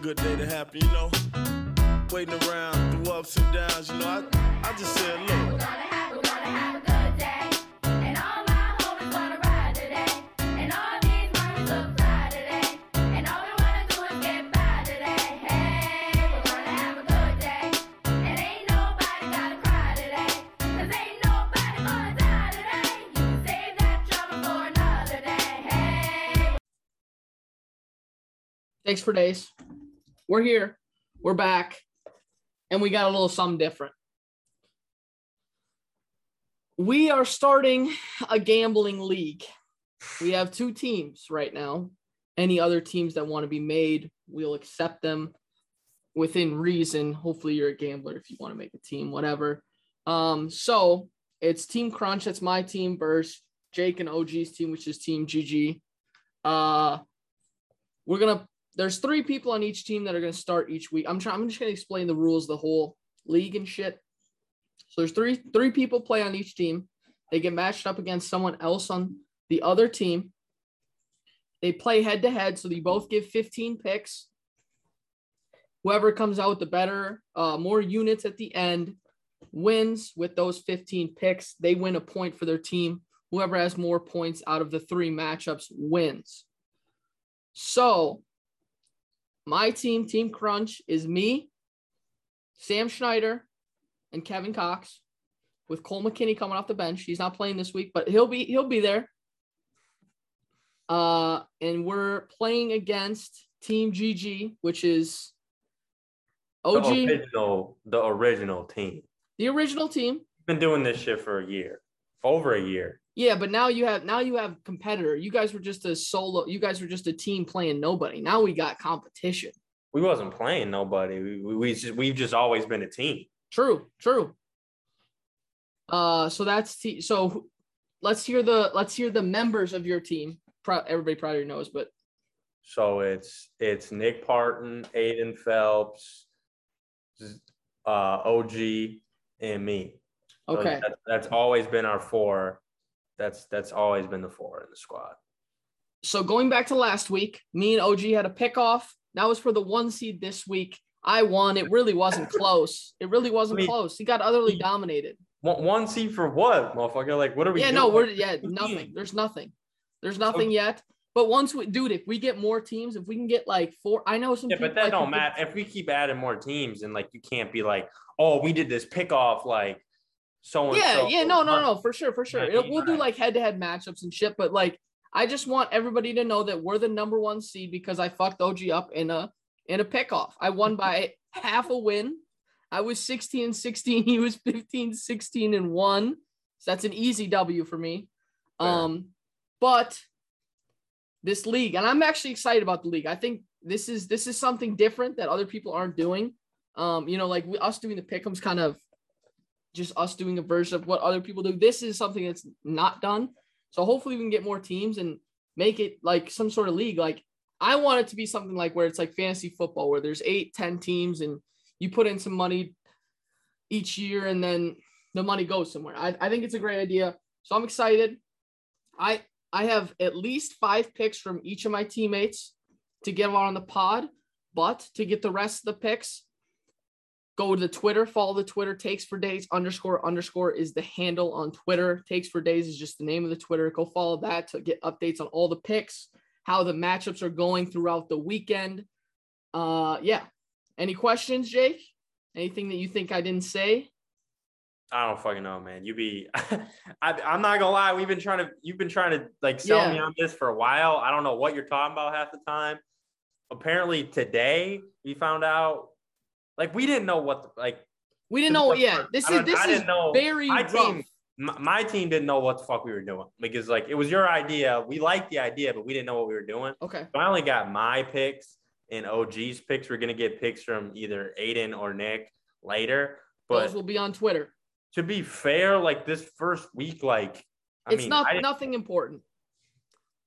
good day to happen, you know. Waiting around through ups and downs, you know. I, I just said, look. We're gonna have, we're gonna have a good day. And all my homies wanna ride today. And all these mommies look fly today. And all we wanna do is get by today. Hey, we're gonna have a good day. And ain't nobody gotta cry today. Cause ain't nobody gonna die today. You can save that trouble for another day. Hey. Thanks for days. We're here. We're back. And we got a little something different. We are starting a gambling league. We have two teams right now. Any other teams that want to be made, we'll accept them within reason. Hopefully, you're a gambler if you want to make a team, whatever. Um, so it's Team Crunch. That's my team versus Jake and OG's team, which is Team GG. Uh, we're gonna there's three people on each team that are going to start each week. I'm trying. I'm just going to explain the rules, the whole league and shit. So there's three three people play on each team. They get matched up against someone else on the other team. They play head to head, so they both give 15 picks. Whoever comes out with the better, uh, more units at the end, wins with those 15 picks. They win a point for their team. Whoever has more points out of the three matchups wins. So my team, Team Crunch, is me, Sam Schneider, and Kevin Cox, with Cole McKinney coming off the bench. He's not playing this week, but he'll be he'll be there. Uh, and we're playing against Team GG, which is OG, The original, the original team. the original team. Been doing this shit for a year, over a year. Yeah, but now you have now you have competitor. You guys were just a solo. You guys were just a team playing nobody. Now we got competition. We wasn't playing nobody. We, we, we just, we've just always been a team. True, true. Uh, so that's t- so. Let's hear the let's hear the members of your team. Pro- everybody probably knows, but So it's it's Nick Parton, Aiden Phelps, uh, OG, and me. So okay. that's always been our four. That's that's always been the four in the squad. So going back to last week, me and OG had a pick off. That was for the one seed this week. I won. It really wasn't close. It really wasn't I mean, close. He got utterly dominated. One, one seed for what, motherfucker? Like, what are we? Yeah, doing? no, we're yeah, nothing. There's nothing. There's nothing yet. But once we, dude, if we get more teams, if we can get like four, I know some. Yeah, but that like, don't matter. If we keep adding more teams, and like you can't be like, oh, we did this pick off like so and Yeah, yeah, no, no, no, for sure, for sure. It'll- we'll do like head to head matchups and shit. But like, I just want everybody to know that we're the number one seed because I fucked OG up in a in a pickoff. I won by half a win. I was 16 16. He was 15, 16 and one. So that's an easy W for me. Fair. Um, but this league, and I'm actually excited about the league. I think this is this is something different that other people aren't doing. Um, you know, like we, us doing the pickums kind of just us doing a version of what other people do. This is something that's not done. So hopefully we can get more teams and make it like some sort of league. Like I want it to be something like where it's like fantasy football, where there's eight, ten teams, and you put in some money each year, and then the money goes somewhere. I, I think it's a great idea. So I'm excited. I I have at least five picks from each of my teammates to get on the pod, but to get the rest of the picks, go to the Twitter, follow the Twitter. Takes for days underscore underscore is the handle on Twitter. Takes for days is just the name of the Twitter. Go follow that to get updates on all the picks, how the matchups are going throughout the weekend. Uh, yeah. Any questions, Jake? Anything that you think I didn't say? I don't fucking know, man. You be, I, I'm not gonna lie. We've been trying to, you've been trying to like sell me on this for a while. I don't know what you're talking about half the time. Apparently today we found out, like we didn't know what, the, like We didn't know. Yeah, first- this is this is know. very My rough. team- my, my team didn't know what the fuck we were doing because like it was your idea. We liked the idea, but we didn't know what we were doing. Okay. So I only got my picks and OG's picks. We're gonna get picks from either Aiden or Nick later. But Those will be on Twitter. to be fair, like this first week, like I it's mean, not nothing important.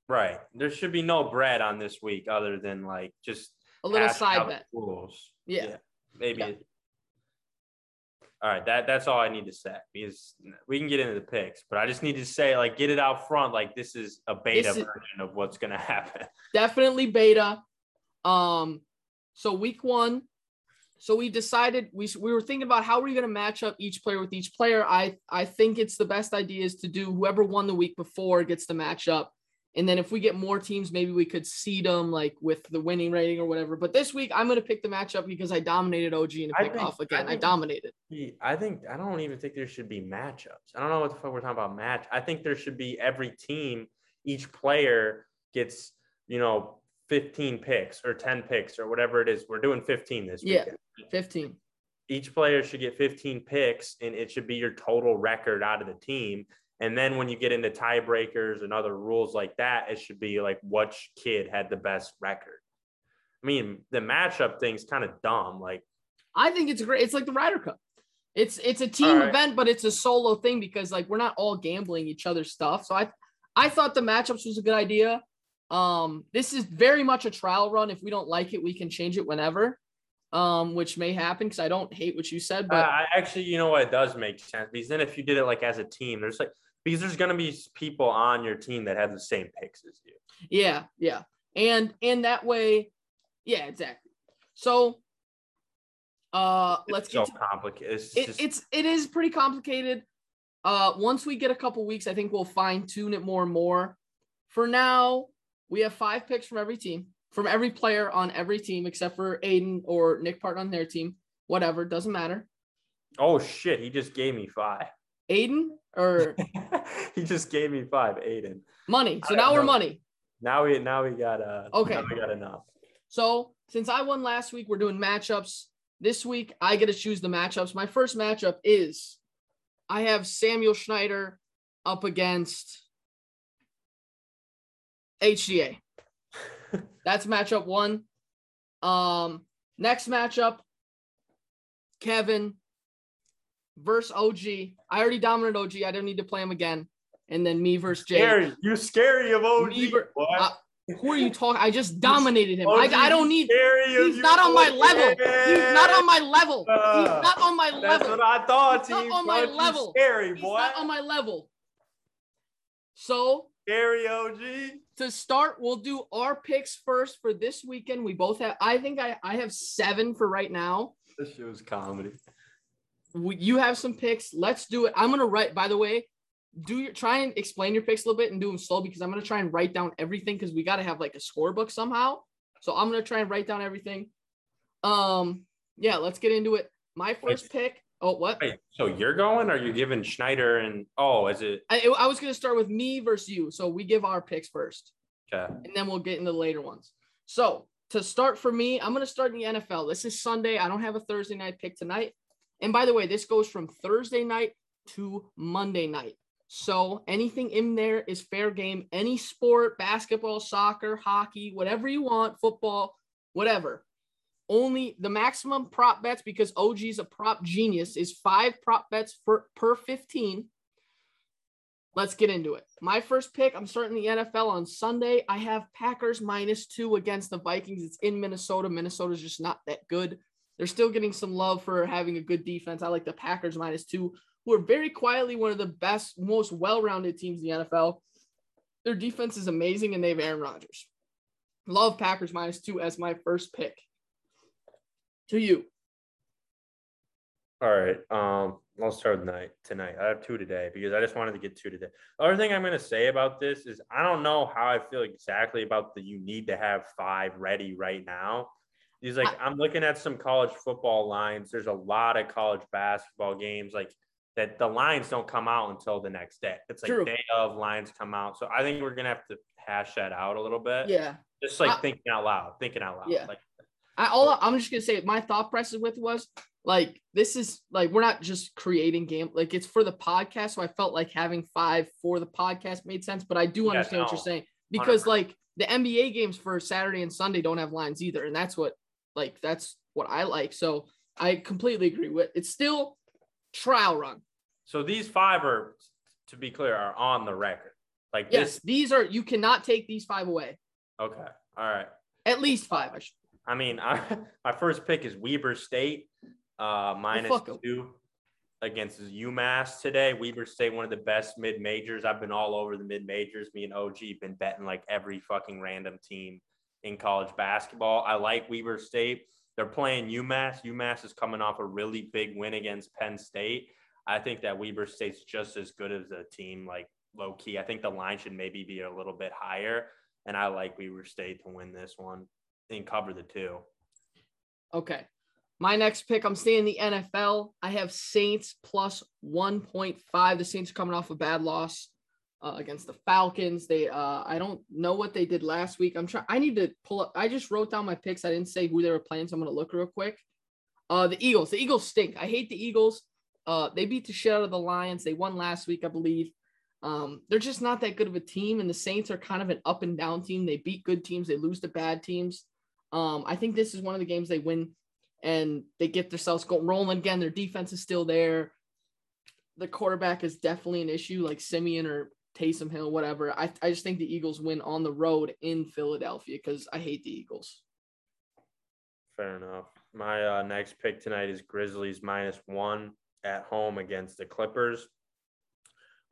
right. There should be no bread on this week other than like just A little side bet. rules. Yeah. Maybe. Yeah. All right, that that's all I need to say because we can get into the picks, but I just need to say like get it out front, like this is a beta is- version of what's gonna happen. Definitely beta. Um, So week one, so we decided we we were thinking about how we're going to match up each player with each player. I I think it's the best idea is to do whoever won the week before gets the match up. And then if we get more teams, maybe we could seed them like with the winning rating or whatever. But this week, I'm going to pick the matchup because I dominated OG in a I pick think- off again. I I, dominated. I think I don't even think there should be matchups. I don't know what the fuck we're talking about match. I think there should be every team, each player gets, you know, 15 picks or 10 picks or whatever it is. We're doing 15 this week. Yeah. weekend. 15. Each player should get 15 picks and it should be your total record out of the team. And then when you get into tiebreakers and other rules like that, it should be like which kid had the best record. I mean, the matchup thing's kind of dumb. Like, I think it's great. It's like the Ryder Cup. It's it's a team right. event, but it's a solo thing because like we're not all gambling each other's stuff. So I I thought the matchups was a good idea. Um, this is very much a trial run. If we don't like it, we can change it whenever. Um, which may happen because I don't hate what you said, but Uh, I actually, you know what? It does make sense because then if you did it like as a team, there's like because there's gonna be people on your team that have the same picks as you. Yeah, yeah. And and that way, yeah, exactly. So uh let's It's get so to, complicated. It's it, just it's it is pretty complicated. Uh once we get a couple weeks, I think we'll fine tune it more and more. For now, we have five picks from every team, from every player on every team, except for Aiden or Nick Parton their team. Whatever, doesn't matter. oh shit, he just gave me five. Aiden or he just gave me five, Aiden. money. So now we're know. money. Now we now we got uh Okay. now we got enough. So since I won last week, we're doing matchups. This week, I get to choose the matchups. My first matchup is I have Samuel Schneider up against HCA. That's matchup one. Um, next matchup, Kevin versus OG. I already dominated OG. I don't need to play him again. And then me versus Jay. Scary. You scary of OG. Ver- uh, Who are you talking? I just dominated him. I, OG, I don't need. He's not on my boy. level. He's not on my level. He's Uh, not on my level. That's what I thought. He's not on my level. Scary He's not on my level. So Scary OG. to start, we'll do our picks first for this weekend. We both have. I think I I have seven for right now. This shit was comedy. You have some picks. Let's do it. I'm gonna write. By the way, do your try and explain your picks a little bit and do them slow because I'm gonna try and write down everything because we got to have like a scorebook somehow. So I'm gonna try and write down everything. Um, yeah, let's get into it. My first pick. Oh, what? Wait, so you're going? Or are you giving Schneider and oh, is it I, I was gonna start with me versus you. So we give our picks first. okay? and then we'll get into the later ones. So to start for me, I'm going to start in the NFL. This is Sunday. I don't have a Thursday night pick tonight. And by the way, this goes from Thursday night to Monday night. So anything in there is fair game. Any sport, basketball, soccer, hockey, whatever you want, football, whatever. Only the maximum prop bets because OG is a prop genius is five prop bets for per 15 let's get into it. My first pick, I'm starting the NFL on Sunday. I have Packers minus two against the Vikings. It's in Minnesota. Minnesota's just not that good. They're still getting some love for having a good defense. I like the Packers minus two, who are very quietly one of the best, most well rounded teams in the NFL. Their defense is amazing and they have Aaron Rodgers. Love Packers minus two as my first pick. To you. All right. Um, I'll start with night tonight. I have two today because I just wanted to get two today. The other thing I'm gonna say about this is I don't know how I feel exactly about the you need to have five ready right now. He's like, I'm looking at some college football lines. There's a lot of college basketball games like that the lines don't come out until the next day. It's like True. day of lines come out. So I think we're gonna have to hash that out a little bit. Yeah. Just like I- thinking out loud, thinking out loud. Yeah. Like I all I'm just gonna say my thought process with was like this is like we're not just creating game like it's for the podcast. So I felt like having five for the podcast made sense, but I do Yeah, understand what you're saying because 100%. like the NBA games for Saturday and Sunday don't have lines either, and that's what like that's what I like. So I completely agree with it's still trial run. so these five are to be clear, are on the record. Like Yes, this these are you cannot take these five away. okay. All right. At least five. I should. I mean, I, my first pick is Weber State, uh, minus 'em. two against UMass today. Weber State, one of the best mid majors. I've been all over the mid majors. Me and OG been betting like every fucking random team in college basketball. I like Weber State. They're playing UMass. UMass is coming off a really big win against Penn State. I think that Weber State's just as good as a team, like low key. I think the line should maybe be a little bit higher. And I like Weber State to win this one and cover the two. Okay. My next pick, I'm staying the NFL. I have Saints plus 1.5. The Saints are coming off a bad loss uh, against the Falcons. They, uh, I don't know what they did last week. I'm trying. I need to pull up. I just wrote down my picks. I didn't say who they were playing, so I'm gonna look real quick. Uh, the Eagles. The Eagles stink. I hate the Eagles. Uh, they beat the shit out of the Lions. They won last week, I believe. Um, they're just not that good of a team, and the Saints are kind of an up and down team. They beat good teams, they lose to bad teams. Um, I think this is one of the games they win and they get themselves going rolling again. Their defense is still there. The quarterback is definitely an issue, like Siemian or Taysom Hill, whatever. I, I just think the Eagles win on the road in Philadelphia because I hate the Eagles. Fair enough. My uh, next pick tonight is Grizzlies minus one at home against the Clippers.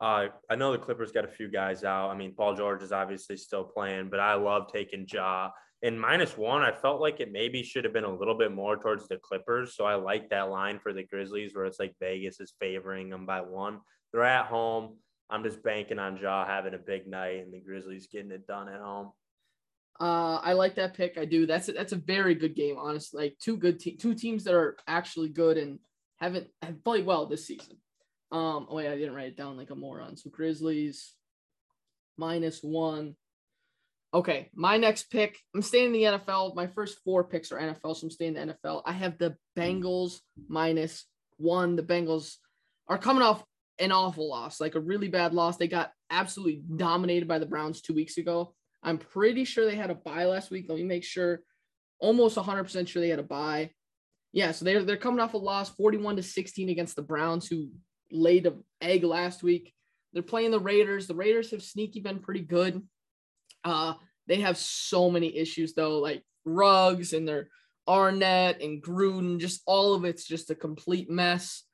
Uh, I know the Clippers got a few guys out. I mean, Paul George is obviously still playing, but I love taking Ja in minus one, I felt like it maybe should have been a little bit more towards the Clippers. So I like that line for the Grizzlies where it's like Vegas is favoring them by one. They're at home. I'm just banking on Ja having a big night and the Grizzlies getting it done at home. Uh, I like that pick. I do. That's a, that's a very good game, honestly. Like two good te- two teams that are actually good and haven't have played well this season. Um, oh wait, I didn't write it down like a moron. So Grizzlies minus one. Okay, my next pick. I'm staying in the NFL. My first four picks are NFL, so I'm staying in the NFL. I have the Bengals minus one. The Bengals are coming off an awful loss, like a really bad loss. They got absolutely dominated by the Browns two weeks ago. I'm pretty sure they had a bye last week. Let me make sure. Almost 100% sure they had a bye. Yeah, so they're they're coming off a loss 41 to 16 against the Browns, who laid an egg last week. They're playing the Raiders. The Raiders have sneaky been pretty good. Uh, they have so many issues though, like Ruggs and their Arnette and Gruden, just all of it's just a complete mess.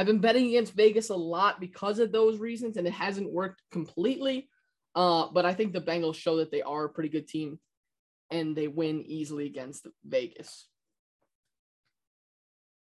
I've been betting against Vegas a lot because of those reasons, and it hasn't worked completely. Uh, but I think the Bengals show that they are a pretty good team and they win easily against Vegas.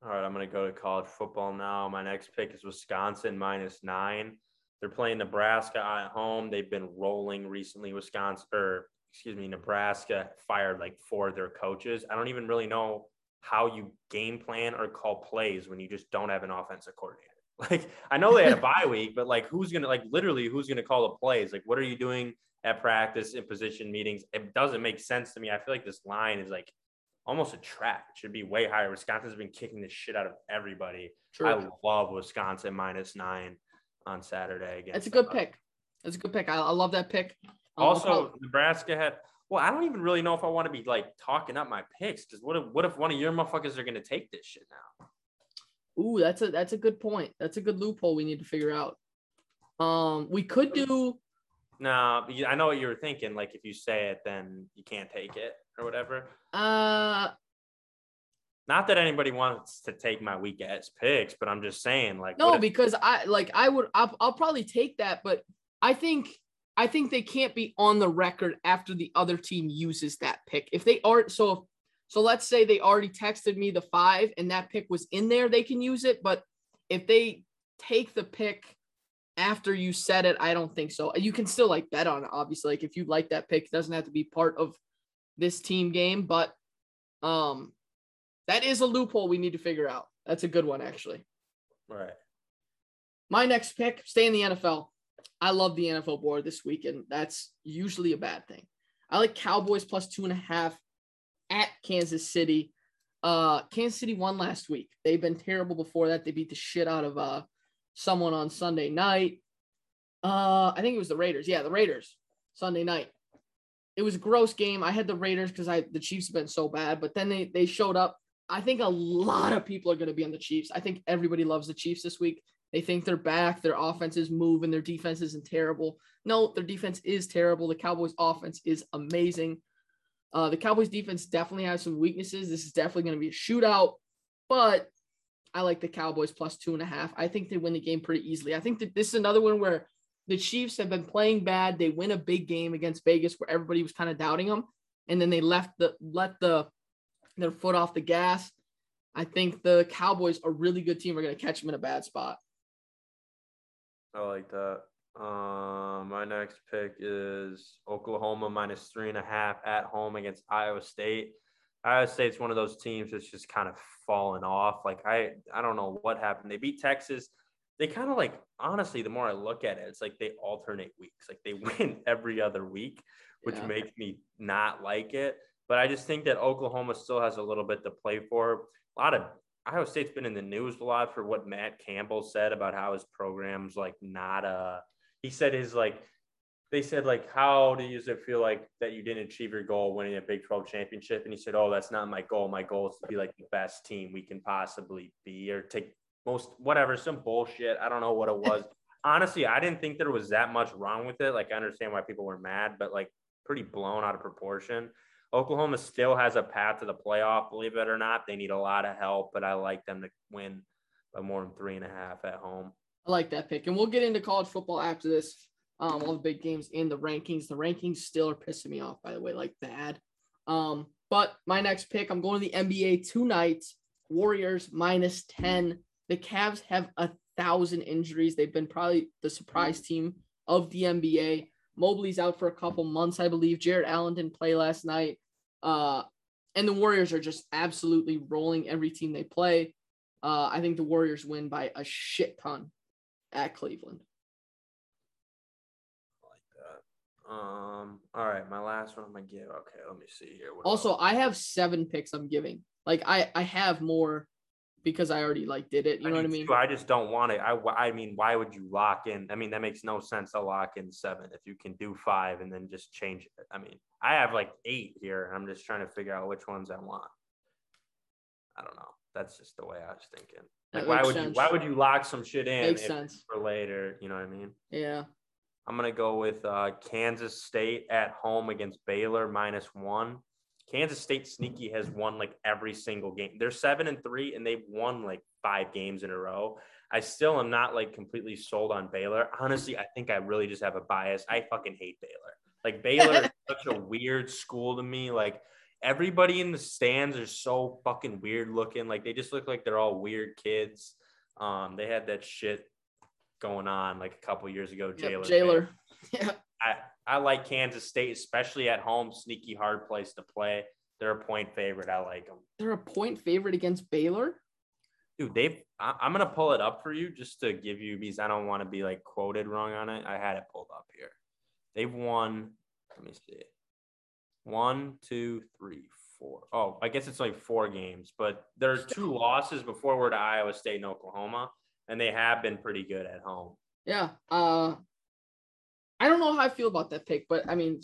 All right, I'm going to go to college football now. My next pick is Wisconsin minus nine. They're playing Nebraska at home. They've been rolling recently. Wisconsin, or excuse me, Nebraska fired like four of their coaches. I don't even really know how you game plan or call plays when you just don't have an offensive coordinator. Like I know they had a bye week, but like who's gonna like literally who's gonna call the plays? Like what are you doing at practice in position meetings? It doesn't make sense to me. I feel like this line is like almost a trap. It should be way higher. Wisconsin's been kicking the shit out of everybody. True. I love Wisconsin minus nine on Saturday. Against It's a good pick. It's a good pick. I, I love that pick. Um, also, Nebraska had. Well, I don't even really know if I want to be like talking up my picks because what if what if one of your motherfuckers are gonna take this shit now? Ooh, that's a that's a good point. That's a good loophole we need to figure out. Um, we could do. No, I know what you were thinking. Like if you say it, then you can't take it or whatever. Uh, not that anybody wants to take my weak ass picks, but I'm just saying, like, no, if- because I like I would I'll, I'll probably take that, but I think I think they can't be on the record after the other team uses that pick. If they aren't, so so let's say they already texted me the five and that pick was in there, they can use it. But if they take the pick after you said it, I don't think so. You can still like bet on it, obviously. Like if you like that pick, it doesn't have to be part of this team game, but um that is a loophole we need to figure out. That's a good one, actually. Right. My next pick, stay in the NFL. I love the NFL board this weekend. That's usually a bad thing. I like Cowboys plus two and a half at Kansas City. Uh, Kansas City won last week. They've been terrible before that. They beat the shit out of uh someone on Sunday night. Uh, I think it was the Raiders. Yeah, the Raiders Sunday night. It was a gross game. I had the Raiders because I the Chiefs have been so bad, but then they they showed up I think a lot of people are going to be on the Chiefs. I think everybody loves the Chiefs this week. They think they're back. Their offense is moving. Their defense isn't terrible. No, their defense is terrible. The Cowboys' offense is amazing. Uh, the Cowboys' defense definitely has some weaknesses. This is definitely going to be a shootout, but I like the Cowboys plus two and a half. I think they win the game pretty easily. I think that this is another one where the Chiefs have been playing bad. They win a big game against Vegas where everybody was kind of doubting them and then they left the let the their foot off the gas. I think the Cowboys, a really good team, are going to catch them in a bad spot. I like that. Um, my next pick is Oklahoma minus three and a half at home against Iowa State. Iowa State's one of those teams that's just kind of fallen off. Like I, I don't know what happened. They beat Texas. They kind of like honestly, the more I look at it, it's like they alternate weeks. Like they win every other week, which Yeah. makes me not like it. But I just think that Oklahoma still has a little bit to play for. A lot of Iowa State's been in the news a lot for what Matt Campbell said about how his program's like not a. He said his like, they said like, how do you feel like that you didn't achieve your goal winning a Big 12 championship? And he said, oh, that's not my goal. My goal is to be like the best team we can possibly be or take most whatever some bullshit. I don't know what it was. Honestly, I didn't think there was that much wrong with it. Like I understand why people were mad, but like pretty blown out of proportion. Oklahoma still has a path to the playoff, believe it or not. They need a lot of help, but I like them to win by more than three and a half at home. I like that pick. And we'll get into college football after this. Um, all the big games in the rankings. The rankings still are pissing me off, by the way, like bad. Um, but my next pick, I'm going to the NBA tonight. Warriors minus 10. The Cavs have a thousand injuries. They've been probably the surprise team of the NBA. Mobley's out for a couple months, I believe. Jarrett Allen didn't play last night. Uh, and the Warriors are just absolutely rolling every team they play. Uh, I think the Warriors win by a shit ton at Cleveland. I like that. Um, all right, my last one I'm gonna give. Okay, let me see here. What Also, else? I have seven picks I'm giving. Like I I have more because I already like did it. You know what I mean? too. I just don't want it. I, I mean, why would you lock in? I mean, that makes no sense to lock in seven if you can do five and then just change it. I mean, I have like eight here, and I'm just trying to figure out which ones I want. I don't know. That's just the way I was thinking. Like, why would you? Why would you lock some shit in sense. for later? You know what I mean? Yeah. I'm gonna go with uh, Kansas State at home against Baylor minus one. Kansas State sneaky has won like every single game. They're seven and three, and they've won like five games in a row. I still am not like completely sold on Baylor. Honestly, I think I really just have a bias. I fucking hate Baylor. Like Baylor is such a weird school to me. Like everybody in the stands are so fucking weird looking. Like they just look like they're all weird kids. Um, they had that shit going on like a couple years ago. Yep, Jailer. Jailer. Yeah. I, I like Kansas State, especially at home. Sneaky hard place to play. They're a point favorite. I like them. They're a point favorite against Baylor. Dude, they've. I, I'm gonna pull it up for you just to give you because I don't want to be like quoted wrong on it. I had it pulled up here. They've won. Let me see. One, two, three, four. Oh, I guess it's like four games, but there are two losses before we're to Iowa State and Oklahoma, and they have been pretty good at home. Yeah. Uh I don't know how I feel about that pick, but I mean,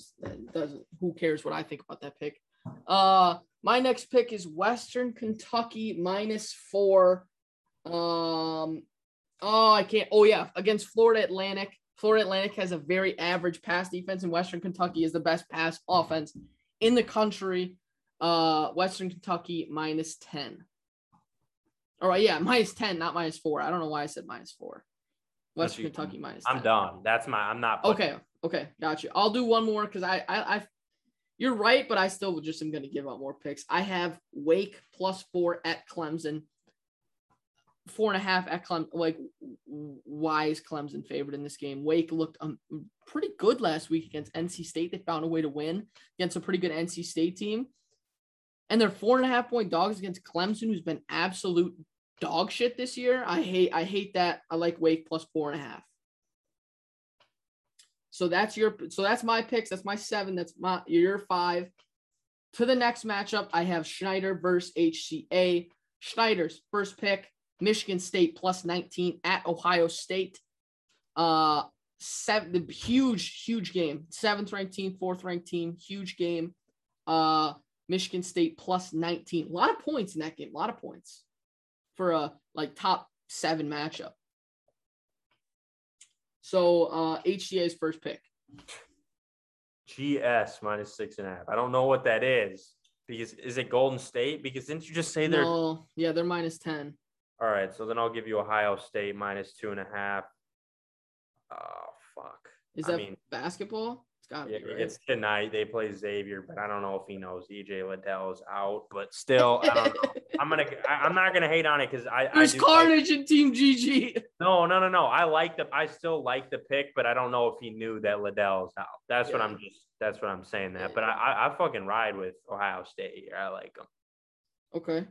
who cares what I think about that pick? Uh my next pick is Western Kentucky minus four. Um oh I can't oh yeah, against Florida Atlantic. Florida Atlantic has a very average pass defense, and Western Kentucky is the best pass offense in the country. Uh Western Kentucky minus 10. All right, yeah, minus 10, not minus four. I don't know why I said minus four. Western you- Kentucky minus I'm 10. done. That's my. I'm not. putting- Okay, okay, got you. I'll do one more because I, I, I, you're right, but I still just am going to give out more picks. I have Wake plus four at Clemson, four and a half at Clem. Like, why is Clemson favored in this game? Wake looked um, pretty good last week against NC State. They found a way to win against a pretty good NC State team, and they're four and a half point dogs against Clemson, who's been absolute dog shit this year. I hate, I hate that. I like Wake plus four and a half. So that's your so that's my picks. That's my seven. That's my your five. To the next matchup, I have Schneider versus HCA. Schneider's first pick, Michigan State plus 19 at Ohio State. Uh seven the huge, huge game. Seventh ranked team, fourth ranked team, huge game. Uh Michigan State plus 19. A lot of points in that game, a lot of points for a like top seven matchup. So uh HCA's first pick. GS minus six and a half. I don't know what that is because is it Golden State? Because didn't you just say they're No, yeah, they're minus 10. all right? So then I'll give you Ohio State minus two and a half. Oh fuck. Is I that mean- basketball? It's gotta Yeah, be right. it's tonight. They play Xavier, but I don't know if he knows EJ Liddell is out. But still, I don't know. I'm gonna. I, I'm not gonna hate on it because I. I There's like- carnage in Team GG. no, no, no, no. I like the. I still like the pick, but I don't know if he knew that Liddell is out. That's what I'm just. That's what I'm saying. That, Yeah. but I, I, I fucking ride with Ohio State here. I like them. Okay.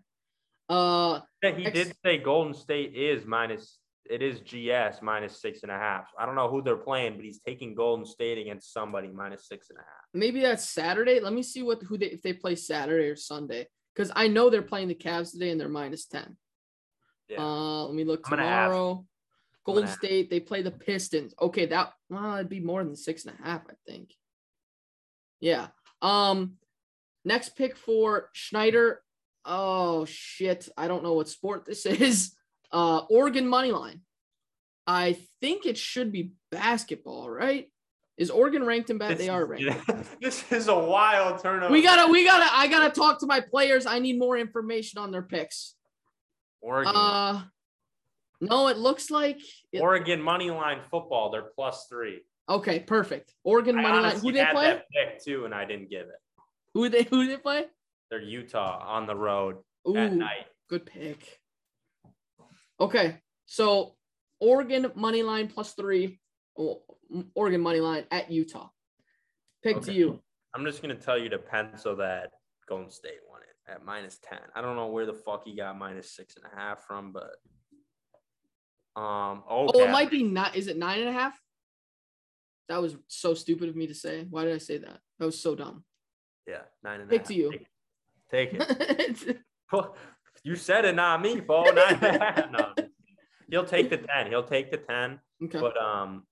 Uh, Yeah, he Ex- did say Golden State is minus. It is GS minus six and a half. I don't know who they're playing, but he's taking Golden State against somebody minus six and a half. maybe that's Saturday. Let me see what who they if they play Saturday or Sunday because I know they're playing the Cavs today and they're minus ten. Yeah. Uh, let me look I'm gonna ask. tomorrow. Golden. State they play the Pistons. Okay, that well it'd be more than six and a half, I think. Yeah. Um, next pick for Schneider. Oh shit, I don't know what sport this is. Uh, Oregon money line. I think it should be basketball, right? Is Oregon ranked in bad? This They are ranked. this is a wild turn of We gotta, we gotta, I gotta talk to my players. I need more information on their picks. Oregon. Uh, no, it looks like it- Oregon money line football. They're plus three. okay, perfect. Oregon money line. Who they play? pick too, and I didn't give it. Who they who they play? They're Utah on the road at night. good pick. Okay, so Oregon money line plus three. Oh, Oregon money line at Utah. Pick to you. I'm just gonna tell you to pencil that Golden State won it at minus ten. I don't know where the fuck he got minus six and a half from, but um. Oh, Okay. it might be not. Is it nine and a half? That was so stupid of me to say. Why did I say that? That was so dumb. Yeah, nine and a Pick half. to you. Take it. Take it. you said it, not me, Bo. Nine and a half. No, he'll take the ten. He'll take the ten. okay. But um,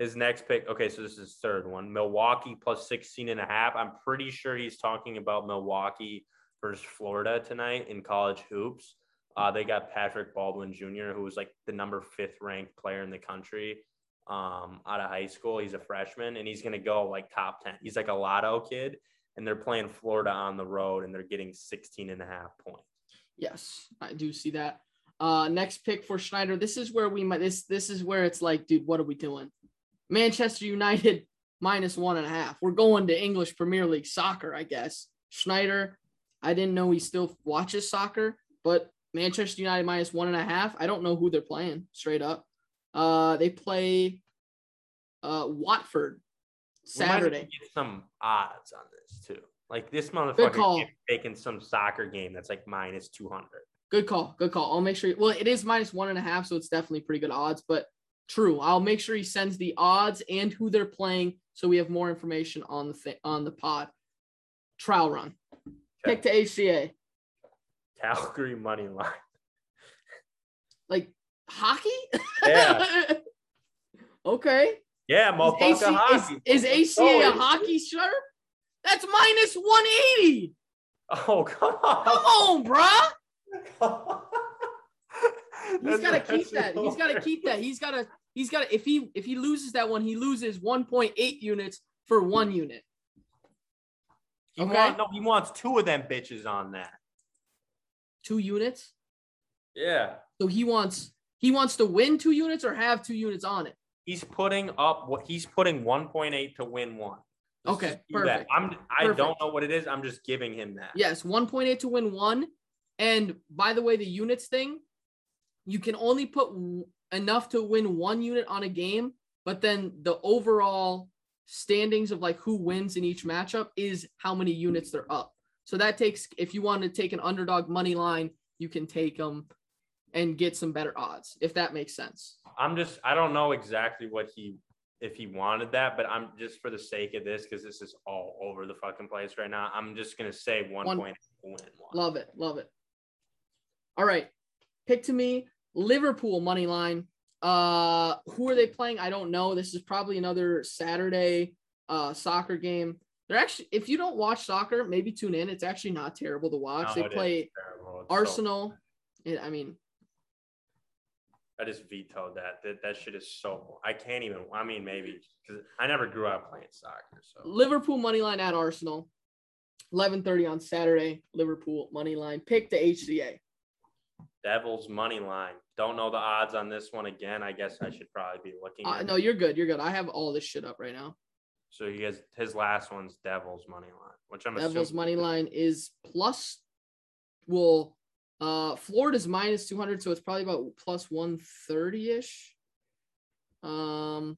his next pick. Okay, so this is third one. Milwaukee plus 16 and a half. I'm pretty sure he's talking about Milwaukee versus Florida tonight in college hoops. Uh, they got Patrick Baldwin Jr., who was like the number fifth ranked player in the country um, out of high school. He's a freshman and he's going to go like top 10. He's like a lotto kid. And they're playing Florida on the road and they're getting 16 and a half points. Yes, I do see that. Uh, next pick for Schneider. This is where we might. This this is where it's like, dude, what are we doing? Manchester United minus one and a half. We're going to English Premier League soccer, I guess. Schneider, I didn't know he still watches soccer, but Manchester United minus one and a half. I don't know who they're playing straight up. Uh, they play uh Watford Saturday. Some odds on this too. Like this motherfucker taking some soccer game that's like minus two hundred. Good call. Good call. I'll make sure. Well, it is minus one and a half, so it's definitely pretty good odds. But true, I'll make sure he sends the odds and who they're playing, so we have more information on the thi- on the pod. Trial run. Pick to HCA. Calgary money line. Like hockey. Yeah. okay. Yeah, Is, motherfucker. AC, hockey. is, is HCA a Oh, hockey shirt? That's minus one eighty. Oh come on. Come on. on, bruh. He's got to keep that. He's got to keep that. He's got to. He's got to. If he if he loses that one, he loses 1.8 units for one unit. He Okay. want, no, he wants two of them bitches on that. Two units. Yeah. So he wants he wants to win two units or have two units on it. He's putting up what he's putting 1.8 to win one. Let's Okay, perfect. I'm I don't know what it is. I'm just giving him that. Yes, 1.8 to win one. And by the way, the units thing, you can only put enough to win one unit on a game, but then the overall standings of like who wins in each matchup is how many units they're up. So that takes if you want to take an underdog money line, you can take them and get some better odds if that makes sense. I'm just I don't know exactly what he if he wanted that, but I'm just for the sake of this because this is all over the fucking place right now. I'm just gonna say one, One- point win. Love it. Love it. All right. Pick to me, Liverpool money line. Uh who are they playing? I don't know. This is probably another Saturday uh soccer game. They're actually if you don't watch soccer, maybe tune in. It's actually not terrible to watch. No, they play. It's so- Arsenal. It- I mean, I just vetoed that. That that shit is so. I can't even. I mean, maybe because I never grew up playing soccer. So Liverpool money line at Arsenal. 11:30 on Saturday. Liverpool money line. Pick the HCA. Devils money line. Don't know the odds on this one again. I guess I should probably be looking. Uh, no, you're good. You're good. I have all this shit up right now. So he has his last one's Devils money line, which I'm Devils assuming. money line is plus. Well, uh, Florida's minus two hundred, so it's probably about plus one thirty ish. Um,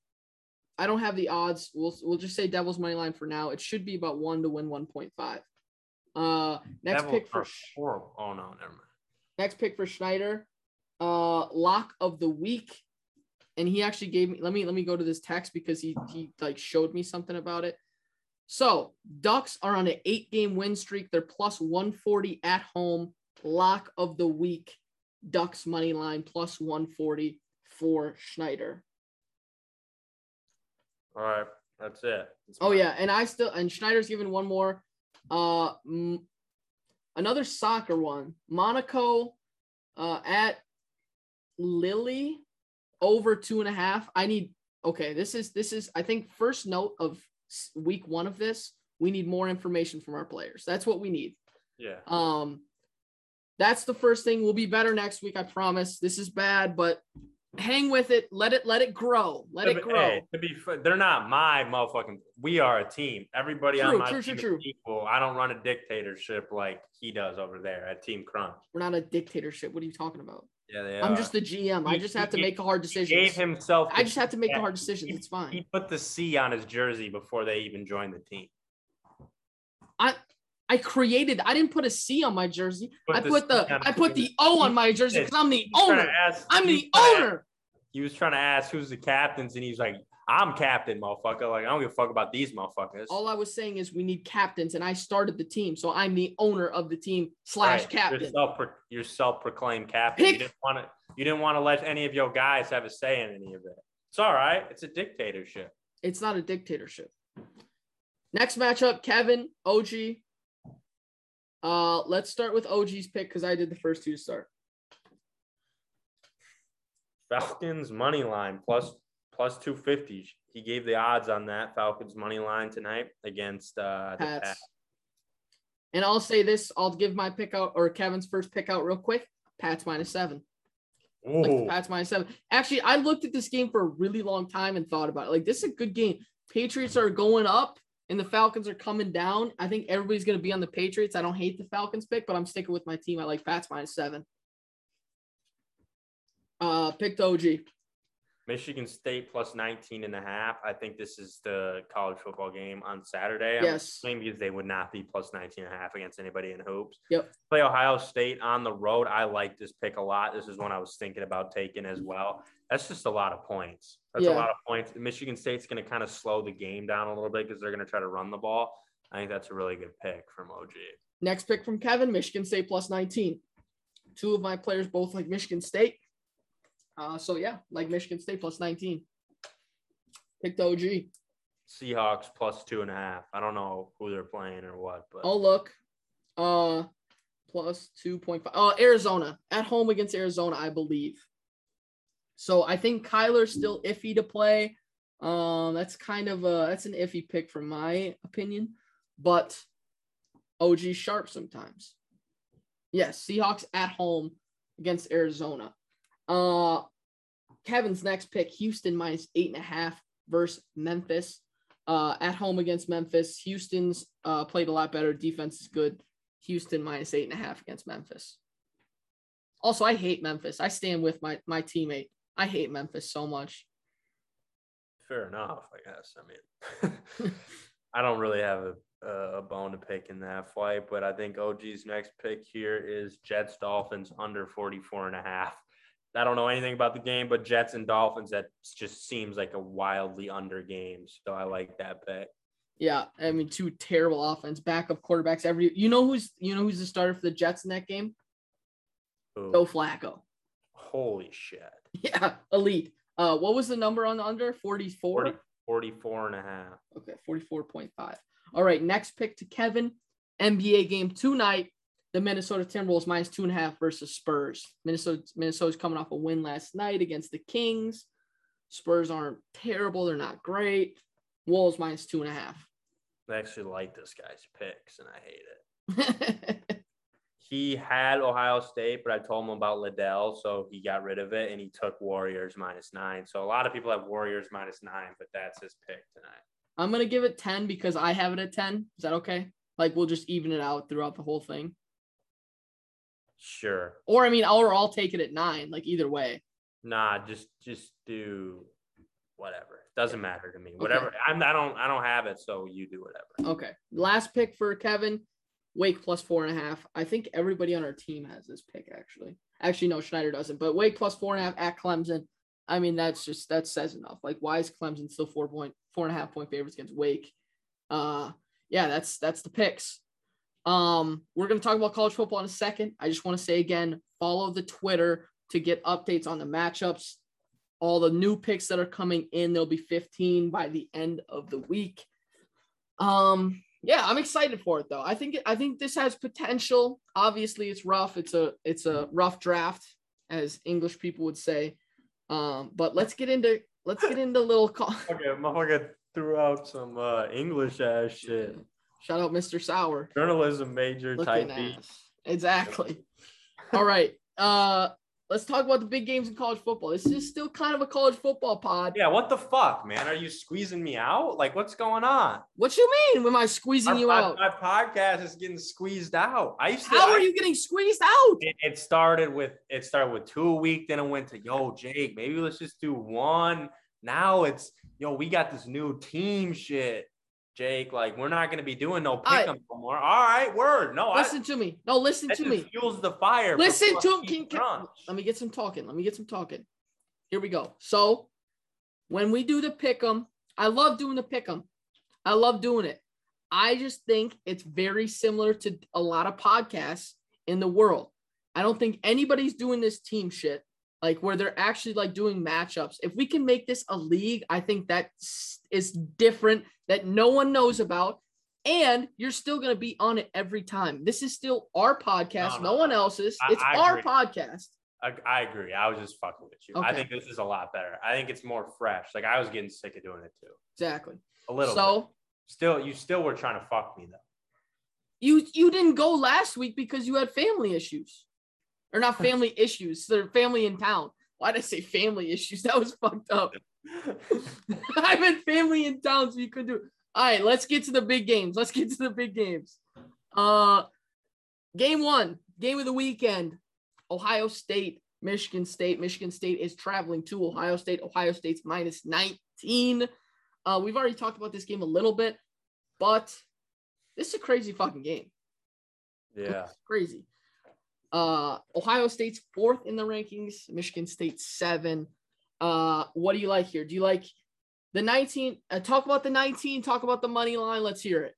I don't have the odds. We'll we'll just say Devils money line for now. It should be about one to win one point five. Uh, next Devils pick for horrible. Oh no, never mind. next pick for Schneider, uh, lock of the week, and he actually gave me. Let me let me go to this text because he he like showed me something about it. So Ducks are on an eight game win streak. They're plus one forty at home. Lock of the week, Ducks money line plus one forty for Schneider. All right, that's it. That's Oh mine. yeah, and I still and Schneider's given one more. Uh, m- another soccer one. Monaco, uh, at Lille, over two and a half. I need. Okay, this is this is I think first note of week one of this. We need more information from our players. That's what we need. Yeah. Um, that's the first thing. We'll be better next week. I promise. This is bad, but hang with it. Let it let it grow. Let To it be- grow. hey, to be fair, they're not my motherfucking. We are a team. Everybody True, on my true, team true, is equal. I don't run a dictatorship like he does over there at Team Crunch. We're not a dictatorship. What are you talking about? Yeah, they I'm are. just the GM. I just have to he- make hard He decisions. gave himself. I just have to make the hard decisions. he- It's fine. He put the C on his jersey before they even joined the team. I I created. I didn't put a C on my jersey. Put I put the I put the. O on my jersey because I'm the He was trying to owner. ask- I'm the was trying to- owner. He was trying to ask who's the captains, and he's like, "I'm captain, motherfucker. Like I don't give a fuck about these motherfuckers." All I was saying is we need captains, and I started the team, so I'm the owner of the team slash Right. captain. You're self you're self-proclaimed captain. Pick- You didn't want to you didn't want to let any of your guys have a say in any of it. It's all right. It's a dictatorship. It's not a dictatorship. Next matchup, Kevin, OG. Uh, let's start with OG's pick because I did the first two to start. Falcons money line plus plus 250. He gave the odds on that Falcons money line tonight against uh the Pats. Pats. And I'll say this: I'll give my pick out or Kevin's first pick out real quick. Pats minus seven. Like Pats minus seven. Actually, I looked at this game for a really long time and thought about it. Like this is a good game. Patriots are going up and the Falcons are coming down. I think everybody's gonna be on the Patriots. I don't hate the Falcons pick, but I'm sticking with my team. I like Pats minus seven. Uh picked OG. Michigan State plus 19 and a half. I think this is the college football game on Saturday. I'm Yes. assuming because they would not be plus 19 and a half against anybody in hoops. Yep. Play Ohio State on the road. I like this pick a lot. This is one I was thinking about taking as well. That's just a lot of points. That's Yeah. a lot of points. Michigan State's going to kind of slow the game down a little bit because they're going to try to run the ball. I think that's a really good pick from OG. Next pick from Kevin, Michigan State plus 19. Two of my players both like Michigan State. Uh, so yeah, like Michigan State plus 19. Picked OG. Seahawks plus two and a half. I don't know who they're playing or what, but Oh look, uh, plus two point five. Oh, Arizona at home against Arizona, I believe. So I think Kyler's still iffy to play. Um, that's kind of a that's an iffy pick from my opinion, but OG sharp sometimes. Yes, Seahawks at home against Arizona. Uh, Kevin's next pick, Houston minus eight and a half versus Memphis uh, at home against Memphis. Houston's uh, played a lot better. Defense is good. Houston minus eight and a half against Memphis. Also, I hate Memphis. I stand with my my teammate. I hate Memphis so much. fair enough, I guess. I mean, I don't really have a, a bone to pick in that fight, but I think OG's next pick here is Jets Dolphins under 44 and a half. I don't know anything about the game, but Jets and Dolphins, that just seems like a wildly under game. So I like that pick. Yeah, I mean, two terrible offense, backup quarterbacks. Every you know who's you know who's the starter for the Jets in that game? Ooh, Joe Flacco. holy shit. Yeah, elite. Uh, what was the number on the under? 44? 40, 44 and a half. Okay, 44.5. All right, next pick to Kevin. NBA game tonight. The Minnesota Timberwolves minus two and a half versus Spurs. Minnesota Minnesota's coming off a win last night against the Kings. Spurs aren't terrible, they're not great. Wolves minus two and a half. I actually like this guy's picks, and I hate it. he had Ohio State, but I told him about Liddell, so he got rid of it and he took Warriors minus nine. So a lot of people have Warriors minus nine, but that's his pick tonight. I'm gonna give it 10 because I have it at 10. Is that okay? Like we'll just even it out throughout the whole thing. Sure. Or I mean, or I'll take it at nine. Like either way. Nah, just just do whatever. Doesn't matter to me. Whatever. I'm I don't I don't have it, so you do whatever. Okay. Last pick for Kevin. Wake plus four and a half. I think everybody on our team has this pick actually. Actually, no, Schneider doesn't. But Wake plus four and a half at Clemson. I mean, that's just that says enough. Like, why is Clemson still four point four and a half point favorites against Wake? Uh, yeah, that's that's the picks. Um, we're gonna talk about college football in a second. I just want to say again, follow the Twitter to get updates on the matchups, all the new picks that are coming in. There'll be 15 by the end of the week. Um, yeah, I'm excited for it though. I think I think this has potential. Obviously, it's rough. It's a it's a rough draft, as English people would say. Um, but let's get into let's get into little. Co- Okay, motherfucker threw out some uh, English ass shit. Shout out Mr. Sour. Journalism major Looking type ass. Exactly. All right. Uh, let's talk about the big games in college football. This is still kind of a college football pod. Yeah, what the fuck, man? Are you squeezing me out? Like, what's going on? What you mean? Am I squeezing Our you pod- out? My podcast is getting squeezed out. I used to. How are you getting squeezed out? It, it started with it started with two a week, then it went to yo Jake, maybe let's just do one. Now it's yo, we got this new team shit. Jake, like we're not gonna be doing no pick 'em right. no more. All right, word. No, Listen to me. No, listen to me. fuels the fire. Listen to King. King- crunch. Let me get some talking. Let me get some talking. Here we go. So, when we do the pick 'em, I love doing the pick 'em. I love doing it. I just think it's very similar to a lot of podcasts in the world. I don't think anybody's doing this team shit like where they're actually like doing matchups. If we can make this a league, I think that is different that no one knows about. And you're still going to be on it every time. This is still our podcast, No, no, no, one else's. I- it's I our agree. podcast. I, I agree. I was just fucking with you. I think this is a lot better. I think it's more fresh. Like I was getting sick of doing it too. Exactly. A little. So bit. still, you still were trying to fuck me though. you you didn't go last week because you had family issues, or not family issues. They're family in town. Why did I say family issues? That was fucked up. I meant family in town, so you couldn't do it. All right, let's get to the big games. Let's get to the big games. Uh, game one, game of the weekend. Ohio State, Michigan State. Michigan State is traveling to Ohio State. Ohio State's minus 19. Uh, we've already talked about this game a little bit, but this is a crazy fucking game. yeah. It's crazy. Uh, Ohio State's fourth in the rankings. Michigan State seven. Uh, what do you like here? Do you like the 19? Uh, talk about the 19. Talk about the money line. Let's hear it.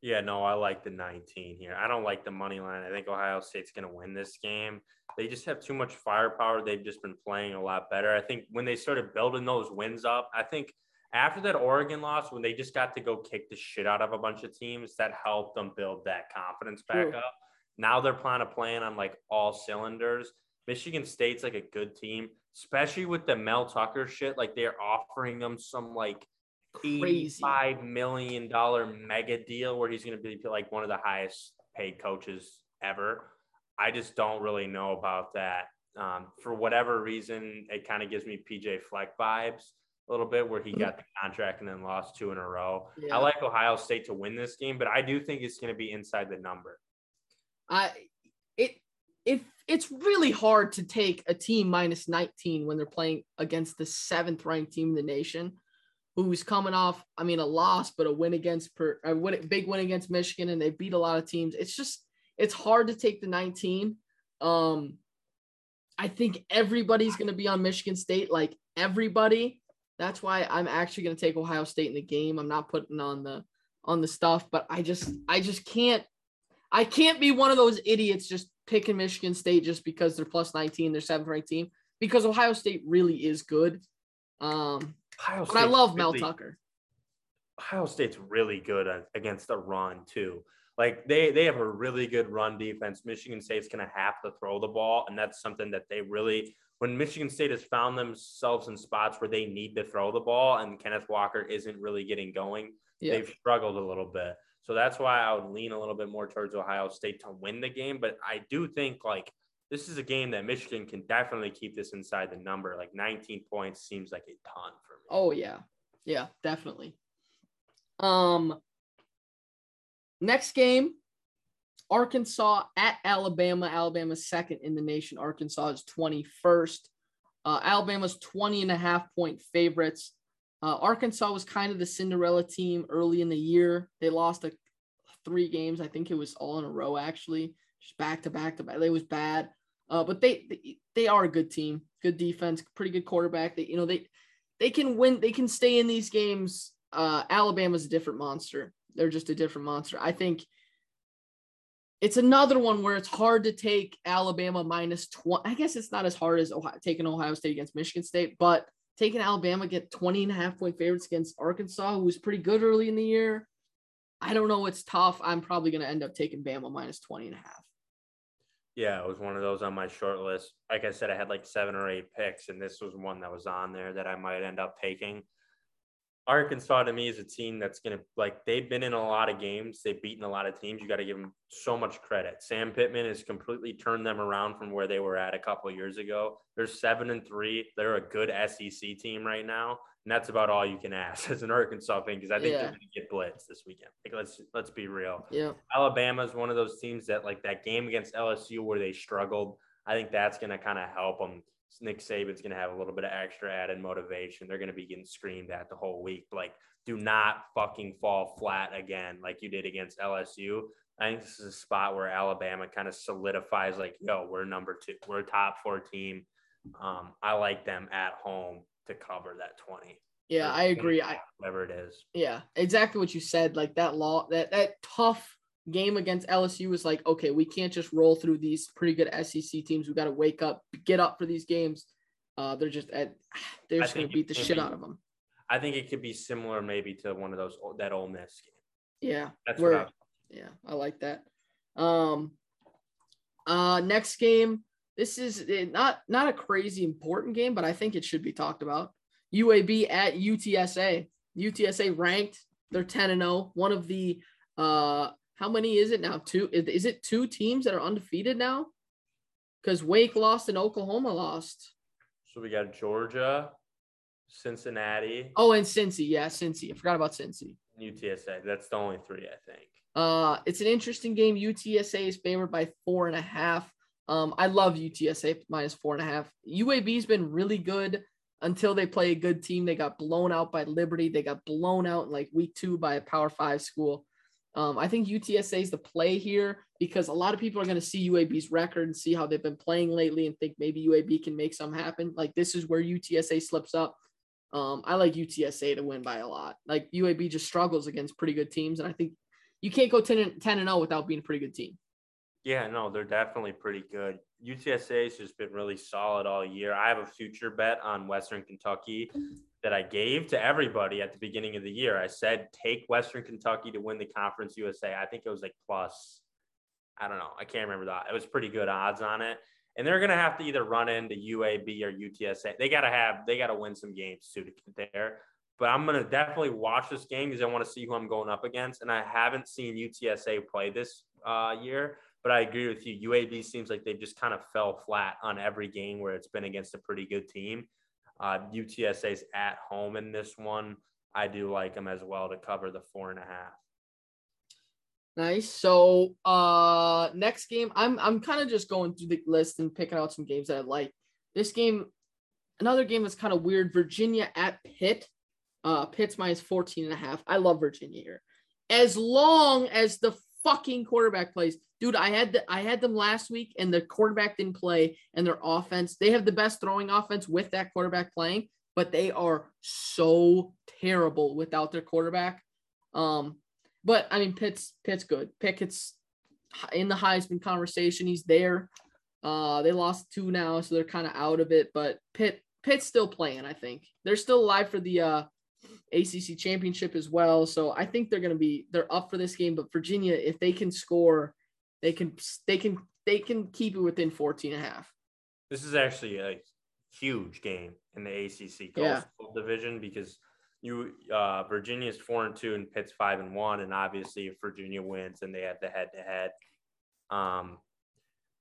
Yeah, no, I like the 19 here. I don't like the money line. I think Ohio State's going to win this game. They just have too much firepower. They've just been playing a lot better. I think when they started building those wins up, I think after that Oregon loss, when they just got to go kick the shit out of a bunch of teams, that helped them build that confidence back True. up. Now they're planning to playing on like all cylinders. Michigan State's like a good team, especially with the Mel Tucker shit. Like they're offering them some like Crazy. eighty-five million dollar mega deal where he's going to be like one of the highest paid coaches ever. I just don't really know about that. Um, for whatever reason, it kind of gives me PJ Fleck vibes a little bit, where he got the contract and then lost two in a row. Yeah. I like Ohio State to win this game, but I do think it's going to be inside the number. I if it's really hard to take a team minus 19 when they're playing against the seventh ranked team in the nation, who's coming off, I mean, a loss, but a win against per a win, big win against Michigan, and they beat a lot of teams. It's just it's hard to take the 19. Um, I think everybody's going to be on Michigan State, like everybody. That's why I'm actually going to take Ohio State in the game. I'm not putting on the on the stuff, but I just I just can't I can't be one of those idiots just picking Michigan State just because they're plus 19, they're seventh ranked team, because Ohio State really is good. Um, Ohio but I love Mel really- Tucker. Ohio State's really good against the run too. Like they they have a really good run defense. Michigan State's going to have to throw the ball, and that's something that they really. When Michigan State has found themselves in spots where they need to throw the ball, and Kenneth Walker isn't really getting going, Yeah. they've struggled a little bit. So that's why I would lean a little bit more towards Ohio State to win the game. But I do think like this is a game that Michigan can definitely keep this inside the number. Like 19 points seems like a ton for me. Oh yeah. Yeah, definitely. Um, next game, Arkansas at Alabama. Alabama's second in the nation. Arkansas is 21st. Uh, Alabama's 20 and a half point favorites. Uh, Arkansas was kind of the Cinderella team early in the year. They lost a, three games. I think it was all in a row, actually, just back to back to back. They was bad. Uh, but they, they they are a good team, good defense, pretty good quarterback. They you know they they can win. They can stay in these games. Uh, Alabama's a different monster. They're just a different monster. I think it's another one where it's hard to take Alabama minus 20. I guess it's not as hard as Ohio, taking Ohio State against Michigan State, but taking Alabama, get 20 and a half point favorites against Arkansas, who was pretty good early in the year. I don't know. It's tough. I'm probably going to end up taking Bama minus 20 and a half. Yeah, it was one of those on my short list. Like I said, I had like seven or eight picks, and this was one that was on there that I might end up taking. Arkansas to me is a team that's going to like they've been in a lot of games, they've beaten a lot of teams. You got to give them so much credit. Sam Pittman has completely turned them around from where they were at a couple years ago. They're seven and three. They're a good SEC team right now, and that's about all you can ask as an Arkansas fan because I think yeah. they're going to get blitzed this weekend. Like let's let's be real. Yeah, Alabama is one of those teams that like that game against LSU where they struggled. I think that's going to kind of help them Nick Saban's going to have a little bit of extra added motivation. They're going to be getting screamed at the whole week. Like, do not fucking fall flat again like you did against LSU. I think this is a spot where Alabama kind of solidifies, like, yo, we're number two, we're a top four team. Um, I like them at home to cover that 20. Yeah, I agree. I whatever it is. Yeah, exactly what you said. Like that law, that that tough game against LSU was like, okay, we can't just roll through these pretty good SEC teams. We got to wake up, get up for these games. Uh, they're just at, they're just going to beat the shit be, out of them. I think it could be similar maybe to one of those that Ole Miss game. Yeah, that's where, yeah, I like that. Um, uh, next game. This is eh, not not a crazy important game, but I think it should be talked about. UAB at UTSA. UTSA ranked. They're 10 and 0. One of the uh how many is it now? Two? Is it two teams that are undefeated now? Because Wake lost and Oklahoma lost. So we got Georgia, Cincinnati. Oh, and Cincy. Yeah, Cincy. I forgot about Cincy. UTSA. That's the only three, I think. Uh, it's an interesting game. UTSA is favored by four and a half. Um, I love UTSA minus four and a half. UAB's been really good until they play a good team. They got blown out by Liberty. They got blown out in like week two by a Power Five school. Um, I think UTSA is the play here because a lot of people are going to see UAB's record and see how they've been playing lately and think maybe UAB can make some happen. Like this is where UTSA slips up. Um, I like UTSA to win by a lot. Like UAB just struggles against pretty good teams, and I think you can't go 10 and 10 and 0 without being a pretty good team. Yeah, no, they're definitely pretty good. UTSA has just been really solid all year. I have a future bet on Western Kentucky that I gave to everybody at the beginning of the year. I said, take Western Kentucky to win the Conference USA. I think it was like plus, I don't know. I can't remember that. It was pretty good odds on it. And they're going to have to either run into UAB or UTSA. They got to have, they got to win some games too to get there. But I'm going to definitely watch this game because I want to see who I'm going up against. And I haven't seen UTSA play this uh, year. But I agree with you. UAB seems like they've just kind of fell flat on every game where it's been against a pretty good team. Uh, UTSA's at home in this one. I do like them as well to cover the four and a half. Nice. So uh next game, I'm I'm kind of just going through the list and picking out some games that I like. This game, another game that's kind of weird. Virginia at Pitt. Uh Pitt's minus 14 and a half. I love Virginia here. As long as the fucking quarterback plays. Dude, I had the, I had them last week and the quarterback didn't play and their offense, they have the best throwing offense with that quarterback playing, but they are so terrible without their quarterback. Um, but I mean Pitt's Pitt's good. Pickett's in the Heisman conversation. He's there. Uh, they lost two now, so they're kind of out of it. But Pitt Pitt's still playing. I think they're still alive for the uh, ACC championship as well. So I think they're going to be they're up for this game. But Virginia, if they can score, they can they can they can keep it within 14 and a half. This is actually a huge game in the ACC yeah. division because you uh, Virginia's four and two and Pitt's five and one, and obviously if Virginia wins and they have the head to head, um,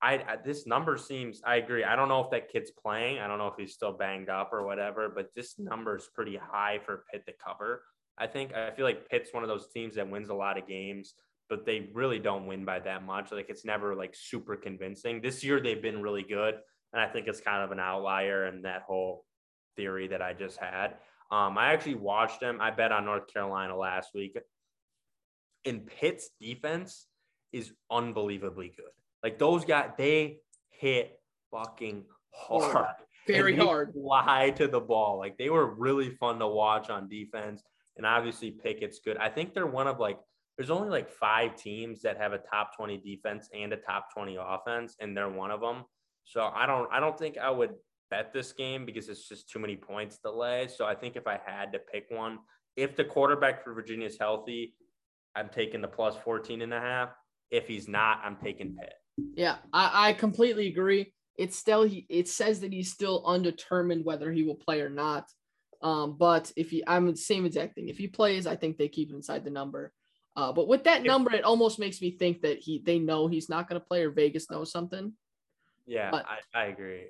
I, I, this number seems I agree. I don't know if that kid's playing. I don't know if he's still banged up or whatever, but this number is pretty high for Pitt to cover. I think I feel like Pitt's one of those teams that wins a lot of games, but they really don't win by that much. Like it's never like super convincing. This year they've been really good, and I think it's kind of an outlier in that whole theory that I just had. Um, I actually watched them. I bet on North Carolina last week. And Pitt's defense is unbelievably good. Like those guys, they hit fucking hard. Very hard. Fly to the ball. Like they were really fun to watch on defense. And obviously Pickett's good. I think they're one of like there's only like five teams that have a top 20 defense and a top 20 offense, and they're one of them. So I don't I don't think I would bet this game because it's just too many points delay. So I think if I had to pick one, if the quarterback for Virginia is healthy, I'm taking the plus 14 and a half. If he's not, I'm taking Pitt. Yeah, I, I completely agree. It's still he it says that he's still undetermined whether he will play or not. Um, but if he I'm the same exact thing. If he plays, I think they keep it inside the number. Uh, but with that number, it almost makes me think that he they know he's not gonna play or Vegas knows something. Yeah, But- I, I agree.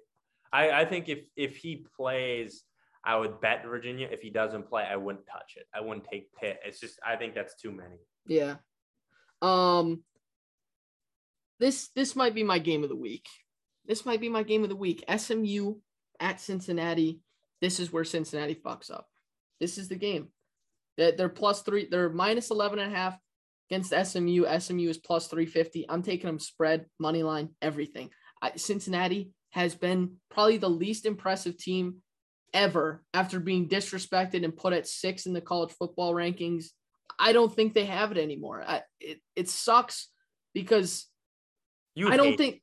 I, I think if if he plays, I would bet Virginia. If he doesn't play, I wouldn't touch it. I wouldn't take Pitt. It's just I think that's too many. Yeah. Um this this might be my game of the week. This might be my game of the week. SMU at Cincinnati. This is where Cincinnati fucks up. This is the game. They're plus three, they're minus 11 and a half against SMU. SMU is plus 350. I'm taking them spread, money line, everything. I, Cincinnati has been probably the least impressive team ever after being disrespected and put at six in the college football rankings. I don't think they have it anymore. I, it, it sucks because You I don't think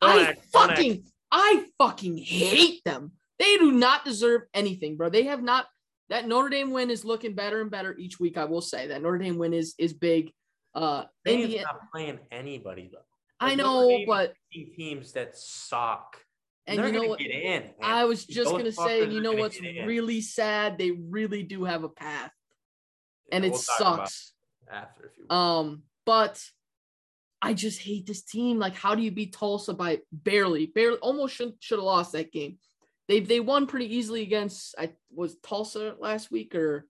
I act- fucking I fucking hate them. They do not deserve anything, bro. They have not that Notre Dame win is looking better and better each week. I will say that Notre Dame win is is big. Uh Dame's Indiana, not playing anybody though. I Like, Notre know, but teams that suck. and you know what? get in. I was just Those gonna say, you know what's really sad? They really do have a path, and Yeah, it we'll sucks. after if you. Um, but I just hate this team. Like, how do you beat Tulsa by barely, barely, almost should should have lost that game. They they won pretty easily against I was Tulsa last week or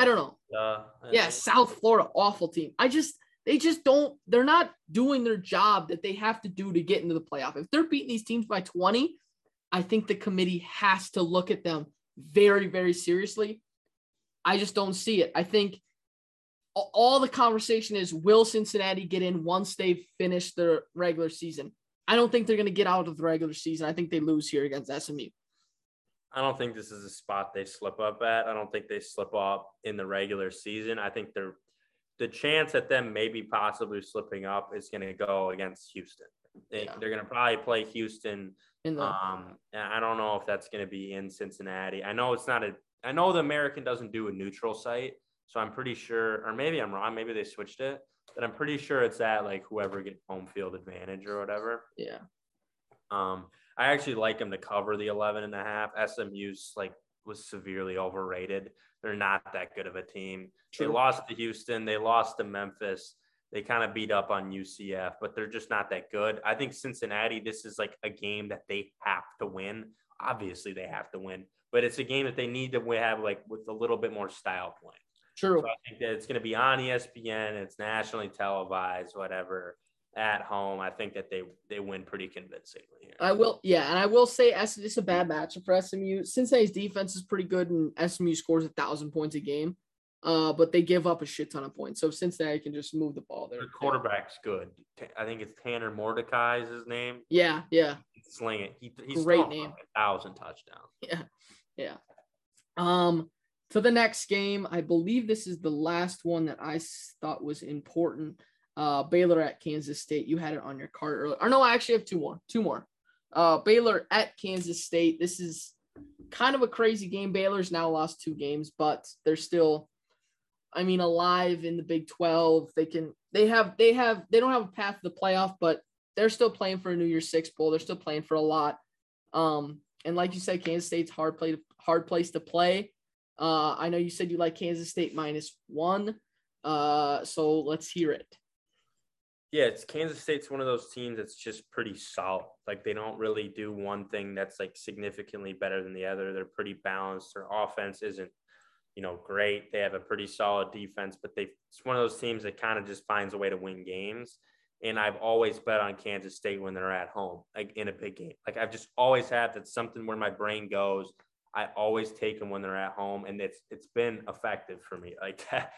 I don't know. Uh, Yeah, South Florida, awful team. I just they just don't. They're not doing their job that they have to do to get into the playoff. If they're beating these teams by twenty, I think the committee has to look at them very very seriously. I just don't see it. I think all the conversation is will Cincinnati get in once they finish their regular season? I don't think they're going to get out of the regular season. I think they lose here against SMU. I don't think this is a spot they slip up at. I don't think they slip up in the regular season. I think they're the chance at them maybe possibly slipping up is going to go against Houston. They, Yeah. They're going to probably play Houston. In the Um, I don't know if that's going to be in Cincinnati. I know it's not a. I know the American doesn't do a neutral site, so I'm pretty sure, or maybe I'm wrong. Maybe they switched it, but I'm pretty sure it's at like whoever gets home field advantage or whatever. yeah, Um, I actually like them to cover the 11 and a half. SMU's like was severely overrated. They're not that good of a team. They lost to Houston. They lost to Memphis. They kind of beat up on UCF, but they're just not that good. I think Cincinnati, this is like a game that they have to win. Obviously, they have to win, but it's a game that they need to have like with a little bit more style playing. True. So I think that it's going to be on ESPN. It's nationally televised, whatever. At home, I think that they they win pretty convincingly here. I will, yeah, and I will say S. This is a bad matchup for SMU. Cincinnati's defense is pretty good, and SMU scores a thousand points a game, uh, but they give up a shit ton of points. So Cincinnati can just move the ball, there. Their quarterback's good. I think it's Tanner Mordecai is his name. Yeah, yeah, Sling it. He, he's Great name. a thousand touchdowns. yeah, yeah. Um, to the next game, I believe this is the last one that I thought was important. Uh, Baylor at Kansas State. You had it on your card earlier. Or no, I actually have two more. Two more. Uh, Baylor at Kansas State. This is kind of a crazy game. Baylor's now lost two games, but they're still, I mean, alive in the Big 12. They can, they have, they have, they don't have a path to the playoff, but they're still playing for a New Year's Six bowl. They're still playing for a lot. Um, and like you said, Kansas State's hard play, hard place to play. Uh, I know you said you like Kansas State minus one. Uh, so let's hear it. Yeah, it's Kansas State's one of those teams that's just pretty solid. Like they don't really do one thing that's like significantly better than the other. They're pretty balanced. Their offense isn't, you know, great. They have a pretty solid defense, but they it's one of those teams that kind of just finds a way to win games. And I've always bet on Kansas State when they're at home, like in a big game. Like I've just always had that's something where my brain goes. I always take them when they're at home, and it's it's been effective for me. Like that,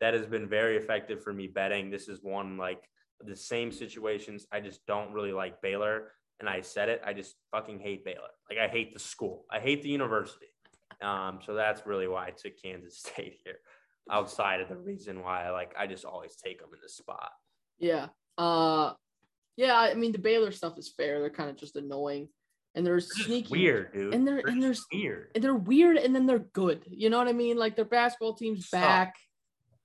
that has been very effective for me betting. This is one like the same situations. I just don't really like Baylor, and I said it. I just fucking hate Baylor. Like I hate the school. I hate the university. Um, so that's really why I took Kansas State here. Outside of the reason why I like, I just always take them in the spot. Yeah. Uh, yeah. I mean, the Baylor stuff is fair. They're kind of just annoying, and they're They're sneaky. weird, dude. And they're- They're and there's- weird. And they're weird, and then they're good. You know what I mean? Like their basketball team's back.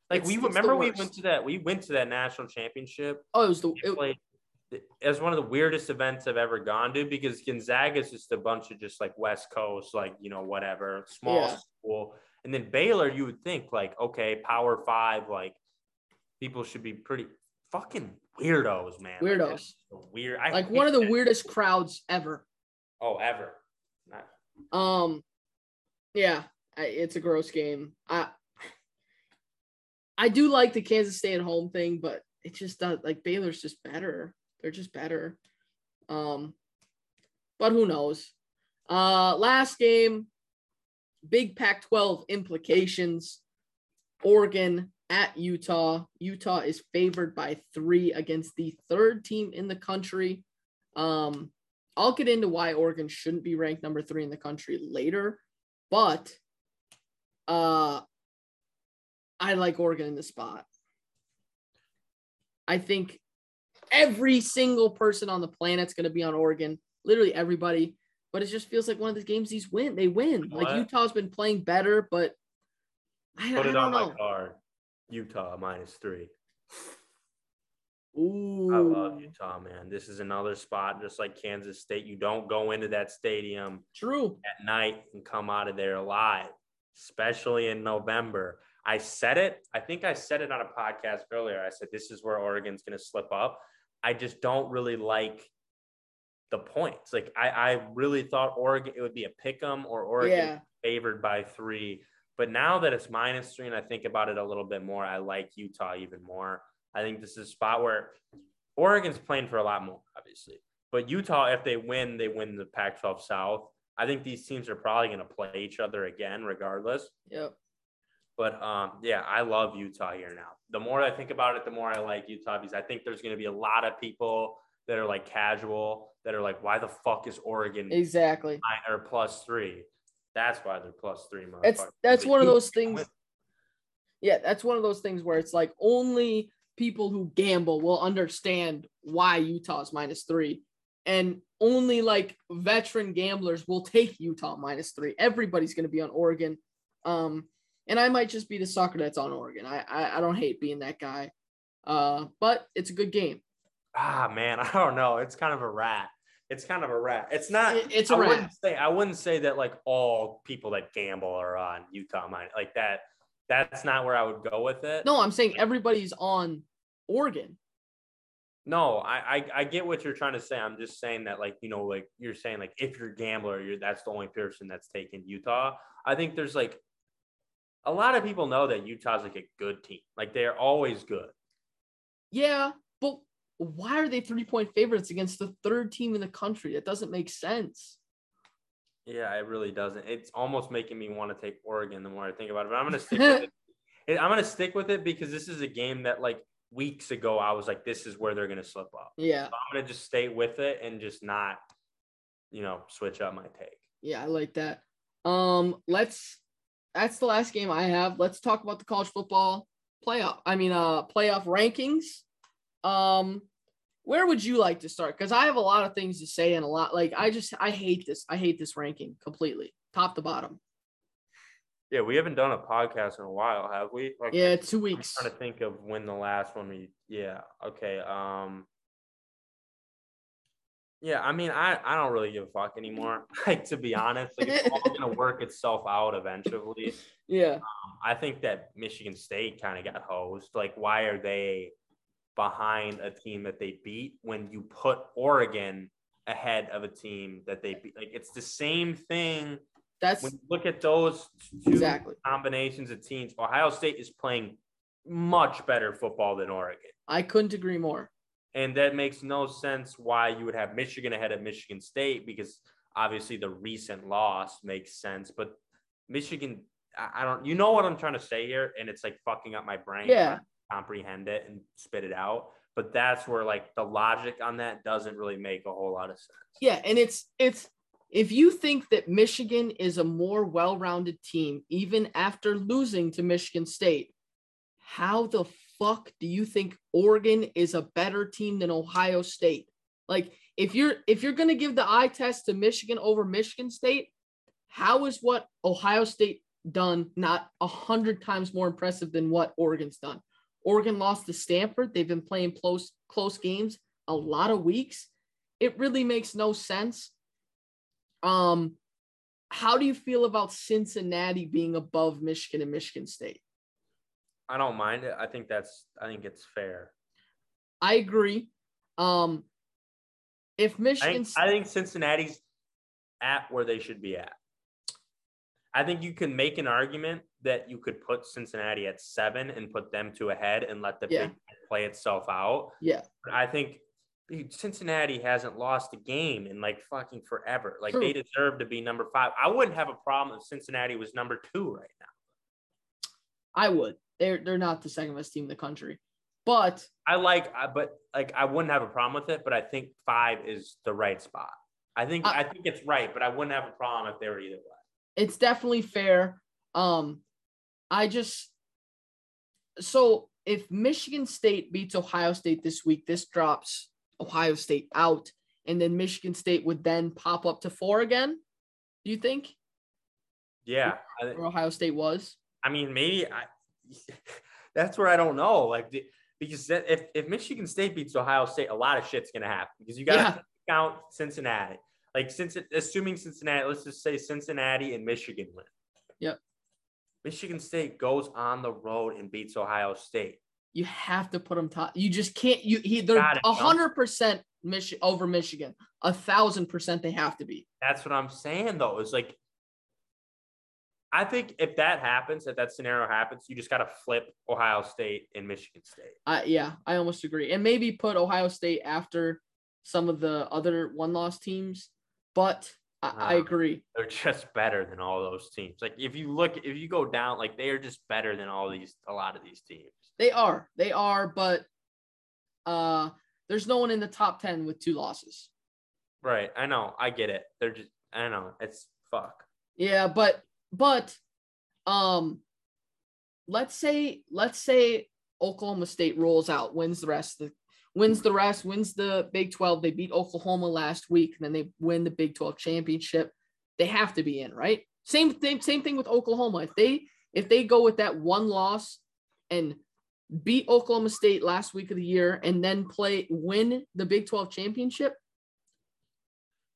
Like It's- we remember we went to that we went to that national championship. Oh, it was the. It, played as one of the weirdest events I've ever gone to because Gonzaga is just a bunch of just like West Coast, like you know whatever small Yeah. school, and then Baylor. You would think like okay, Power Five, like people should be pretty fucking weirdos, man. Weirdos. so weird. I like one of the that. weirdest crowds ever. Oh, ever. Not, Um, yeah, it's a gross game. I I do like the Kansas stay at home thing, but it just does like Baylor's just better. They're just better. Um, but who knows? Uh, last game, big Pac-12 implications. Oregon at Utah. Utah is favored by three against the third team in the country. Um, I'll get into why Oregon shouldn't be ranked number three in the country later, but uh, I like Oregon in the spot. I think every single person on the planet's going to be on Oregon, literally everybody. But it just feels like one of the games these win. They win. know Like? Utah's been playing better, but I, put I it don't on know. my card. Utah minus three. Ooh, I love Utah, man. This is another spot, just like Kansas State. You don't go into that stadium True. at night and come out of there alive, especially in November. I said it. I think I said it on a podcast earlier. I said this is where Oregon's going to slip up. I just don't really like the points. Like I, I really thought Oregon it would be a pick 'em or Oregon Yeah. favored by three. But now that it's minus three and I think about it a little bit more, I like Utah even more. I think this is a spot where Oregon's playing for a lot more, obviously. But Utah, if they win, they win the Pac 12 South. I think these teams are probably going to play each other again, regardless. Yep. But um, yeah, I love Utah here now. The more I think about it, the more I like Utah because I think there's going to be a lot of people that are like casual that are like, why the fuck is Oregon Exactly. or plus three? That's why they're plus three. It's that's one of those things. Yeah, that's one of those things where it's like only people who gamble will understand why Utah's minus three, and only like veteran gamblers will take Utah minus three. Everybody's going to be on Oregon, um, and I might just be the sucker that's on Oregon. I, I I don't hate being that guy, uh, but it's a good game. Ah man, I don't know. It's kind of a rat. It's kind of a rat. It's not. It- it's a I wouldn't rat. say. I wouldn't say that like all people that gamble are on Utah mine like that. That's not where I would go with it. No, I'm saying everybody's on Oregon. No, I, I I get what you're trying to say. I'm just saying that like you know like you're saying like if you're a gambler, you're that's the only person that's taken Utah. I think there's like a lot of people know that Utah's like a good team. Like they're always good. Yeah, but why are they three point favorites against the third team in the country? That doesn't make sense. Yeah, it really doesn't. It's almost making me want to take Oregon the more I think about it. But I'm gonna stick with it. I'm gonna stick with it because this is a game that like weeks ago I was like, this is where they're gonna slip up. Yeah, So I'm gonna just stay with it and just not, you know, switch up my take. yeah, I like that. Um, let's. That's the last game I have. Let's talk about the college football playoff. I mean, uh, playoff rankings. Um, where would you like to start? Because I have a lot of things to say and a lot like I just I hate this. I hate this ranking completely, top to bottom. Yeah, we haven't done a podcast in a while, have we? Like, Yeah, two weeks. I'm trying to think of when the last one we. Yeah. Okay. Um. Yeah, I mean, I, I don't really give a fuck anymore. Like to be honest, like it's all gonna work itself out eventually. Yeah, I think that Michigan State kind of got hosed. Like, why are they behind a team that they beat when you put Oregon ahead of a team that they beat? Like, it's the same thing That's when you look at those two exactly. combinations of teams, Ohio State is playing much better football than Oregon. I couldn't agree more. And that makes no sense why you would have Michigan ahead of Michigan State because obviously the recent loss makes sense. But Michigan, I I don't, you know what I'm trying to say here? And it's like fucking up my brain. Yeah. Comprehend it and spit it out. But that's where like the logic on that doesn't really make a whole lot of sense. Yeah, and it's it's if you think that Michigan is a more well-rounded team even after losing to Michigan State, how the fuck do you think Oregon is a better team than Ohio State? Like if you're if you're going to give the eye test to Michigan over Michigan State, how is what Ohio State done not a hundred times more impressive than what Oregon's done? Oregon lost to Stanford. They've been playing close close games a lot of weeks. It really makes no sense. Um, how do you feel about Cincinnati being above Michigan and Michigan State? I don't mind it. I think that's I think it's fair. I agree. Um, if I Michigan, think, I think Cincinnati's at where they should be at. I think you can make an argument that you could put Cincinnati at seven and put them two ahead and let the Yeah. Big play itself out. yeah, But I think dude, Cincinnati hasn't lost a game in like fucking forever. Like True. they deserve to be number five. I wouldn't have a problem if Cincinnati was number two right now. I would. They're they're not the second best team in the country, but I like, but like I wouldn't have a problem with it. But I think five is the right spot. I think I- I think it's right, but I wouldn't have a problem if they were either way. It's definitely fair. Um, I just so if Michigan State beats Ohio State this week, this drops Ohio State out, and then Michigan State would then pop up to four again. Do you think Yeah, where Ohio State was? I mean, maybe I. That's where I don't know, like because if if Michigan State beats Ohio State, a lot of shit's gonna happen because you got to Yeah. count Cincinnati. Like since assuming Cincinnati, let's just say Cincinnati and Michigan win. Yep. Michigan State goes on the road and beats Ohio State. You have to put them top. You just can't. You he they're a hundred percent Mich over Michigan. A thousand percent they have to be. That's what I'm saying though. Is like, I think if that happens, if that scenario happens, you just got to flip Ohio State and Michigan State. Uh, yeah, I almost agree. And maybe put Ohio State after some of the other one loss teams. But I, I agree. they're just better than all those teams. Like if you look, if you go down, like they are just better than all these, a lot of these teams. They are. They are, but uh there's no one in the top 10 with two losses. Right. I know. I get it. They're just, I know. It's fuck. Yeah, but but um let's say let's say Oklahoma State rolls out, wins the rest of the wins the rest, wins the Big 12. They beat Oklahoma last week, and then they win the Big 12 championship. They have to be in, right? Same thing, same thing with Oklahoma. If they if they go with that one loss and beat Oklahoma State last week of the year and then play win the Big 12 championship,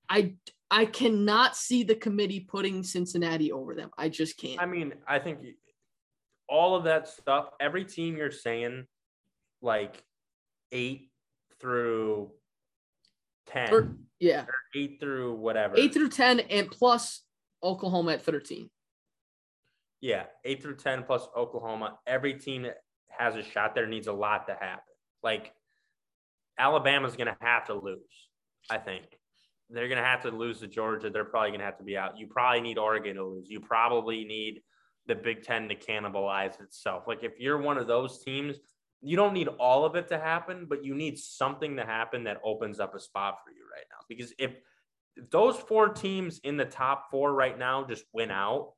I I cannot see the committee putting Cincinnati over them. I just can't. I mean, I think all of that stuff, every team you're saying, like eight through 10, Or- yeah, eight through whatever. eight through ten, and plus Oklahoma at thirteen. Yeah, eight through 10 plus Oklahoma. Every team that has a shot there needs a lot to happen. Like Alabama's going to have to lose, I think. They're going to have to lose to Georgia. They're probably going to have to be out. You probably need Oregon to lose. You probably need the Big Ten to cannibalize itself. Like if you're one of those teams, you don't need all of it to happen, but you need something to happen that opens up a spot for you right now. Because if, if those four teams in the top four right now just win out,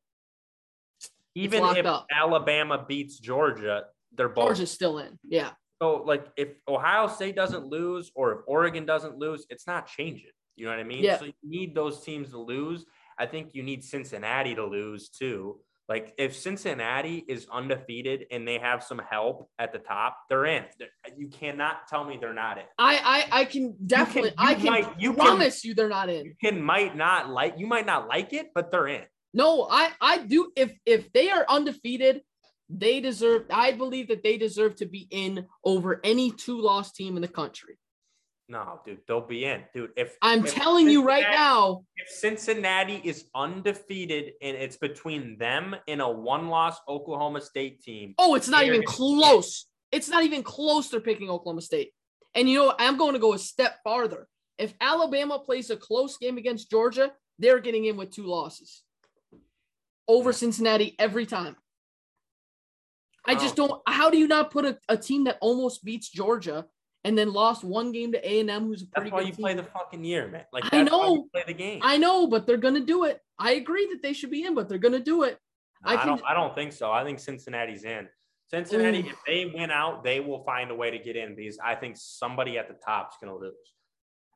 even if up. Alabama beats Georgia, they're both Georgia's still in. Yeah, so like if Ohio State doesn't lose or if Oregon doesn't lose, it's not changing. You know what I mean? Yeah. So you need those teams to lose. I think you need Cincinnati to lose too. Like if Cincinnati is undefeated and they have some help at the top, they're in. They're- You cannot tell me they're not in. I I I can definitely you I can might- you can- promise you they're not in. You can might not like you might not like it, but they're in. No, I I do. If if they are undefeated, they deserve. I believe that they deserve to be in over any two loss team in the country. No, dude, they'll be in, dude. If I'm if telling you right now. if Cincinnati is undefeated and it's between them and a one-loss Oklahoma State team, Oh, it's not even close. It's not even close. They're picking Oklahoma State. And you know, what? I'm going to go a step farther. If Alabama plays a close game against Georgia, they're getting in with two losses over Cincinnati every time. I just oh. don't. How do you not put a, a team that almost beats Georgia and then lost one game to A and M, who's a pretty that's why good you team? play the fucking year, man. Like I that's why you know. play the game. I know, but they're gonna do it. I agree that they should be in, but they're gonna do it. No, I I, don't. I don't think so. I think Cincinnati's in. Cincinnati, Ooh. if they win out, they will find a way to get in because I think somebody at the top is going to lose.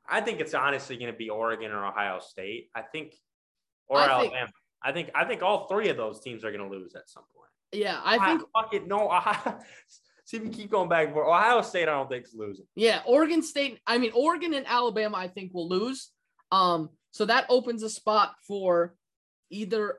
I think it's honestly going to be Oregon or Ohio State. I think, or I think- Alabama. I think. I think all three of those teams are going to lose at some point. Yeah, I think. fuck it. No, Ohio, see if we keep going back and forth. Ohio State, I don't think is losing. Yeah, Oregon State. I mean, Oregon and Alabama, I think will lose. Um, so that opens a spot for either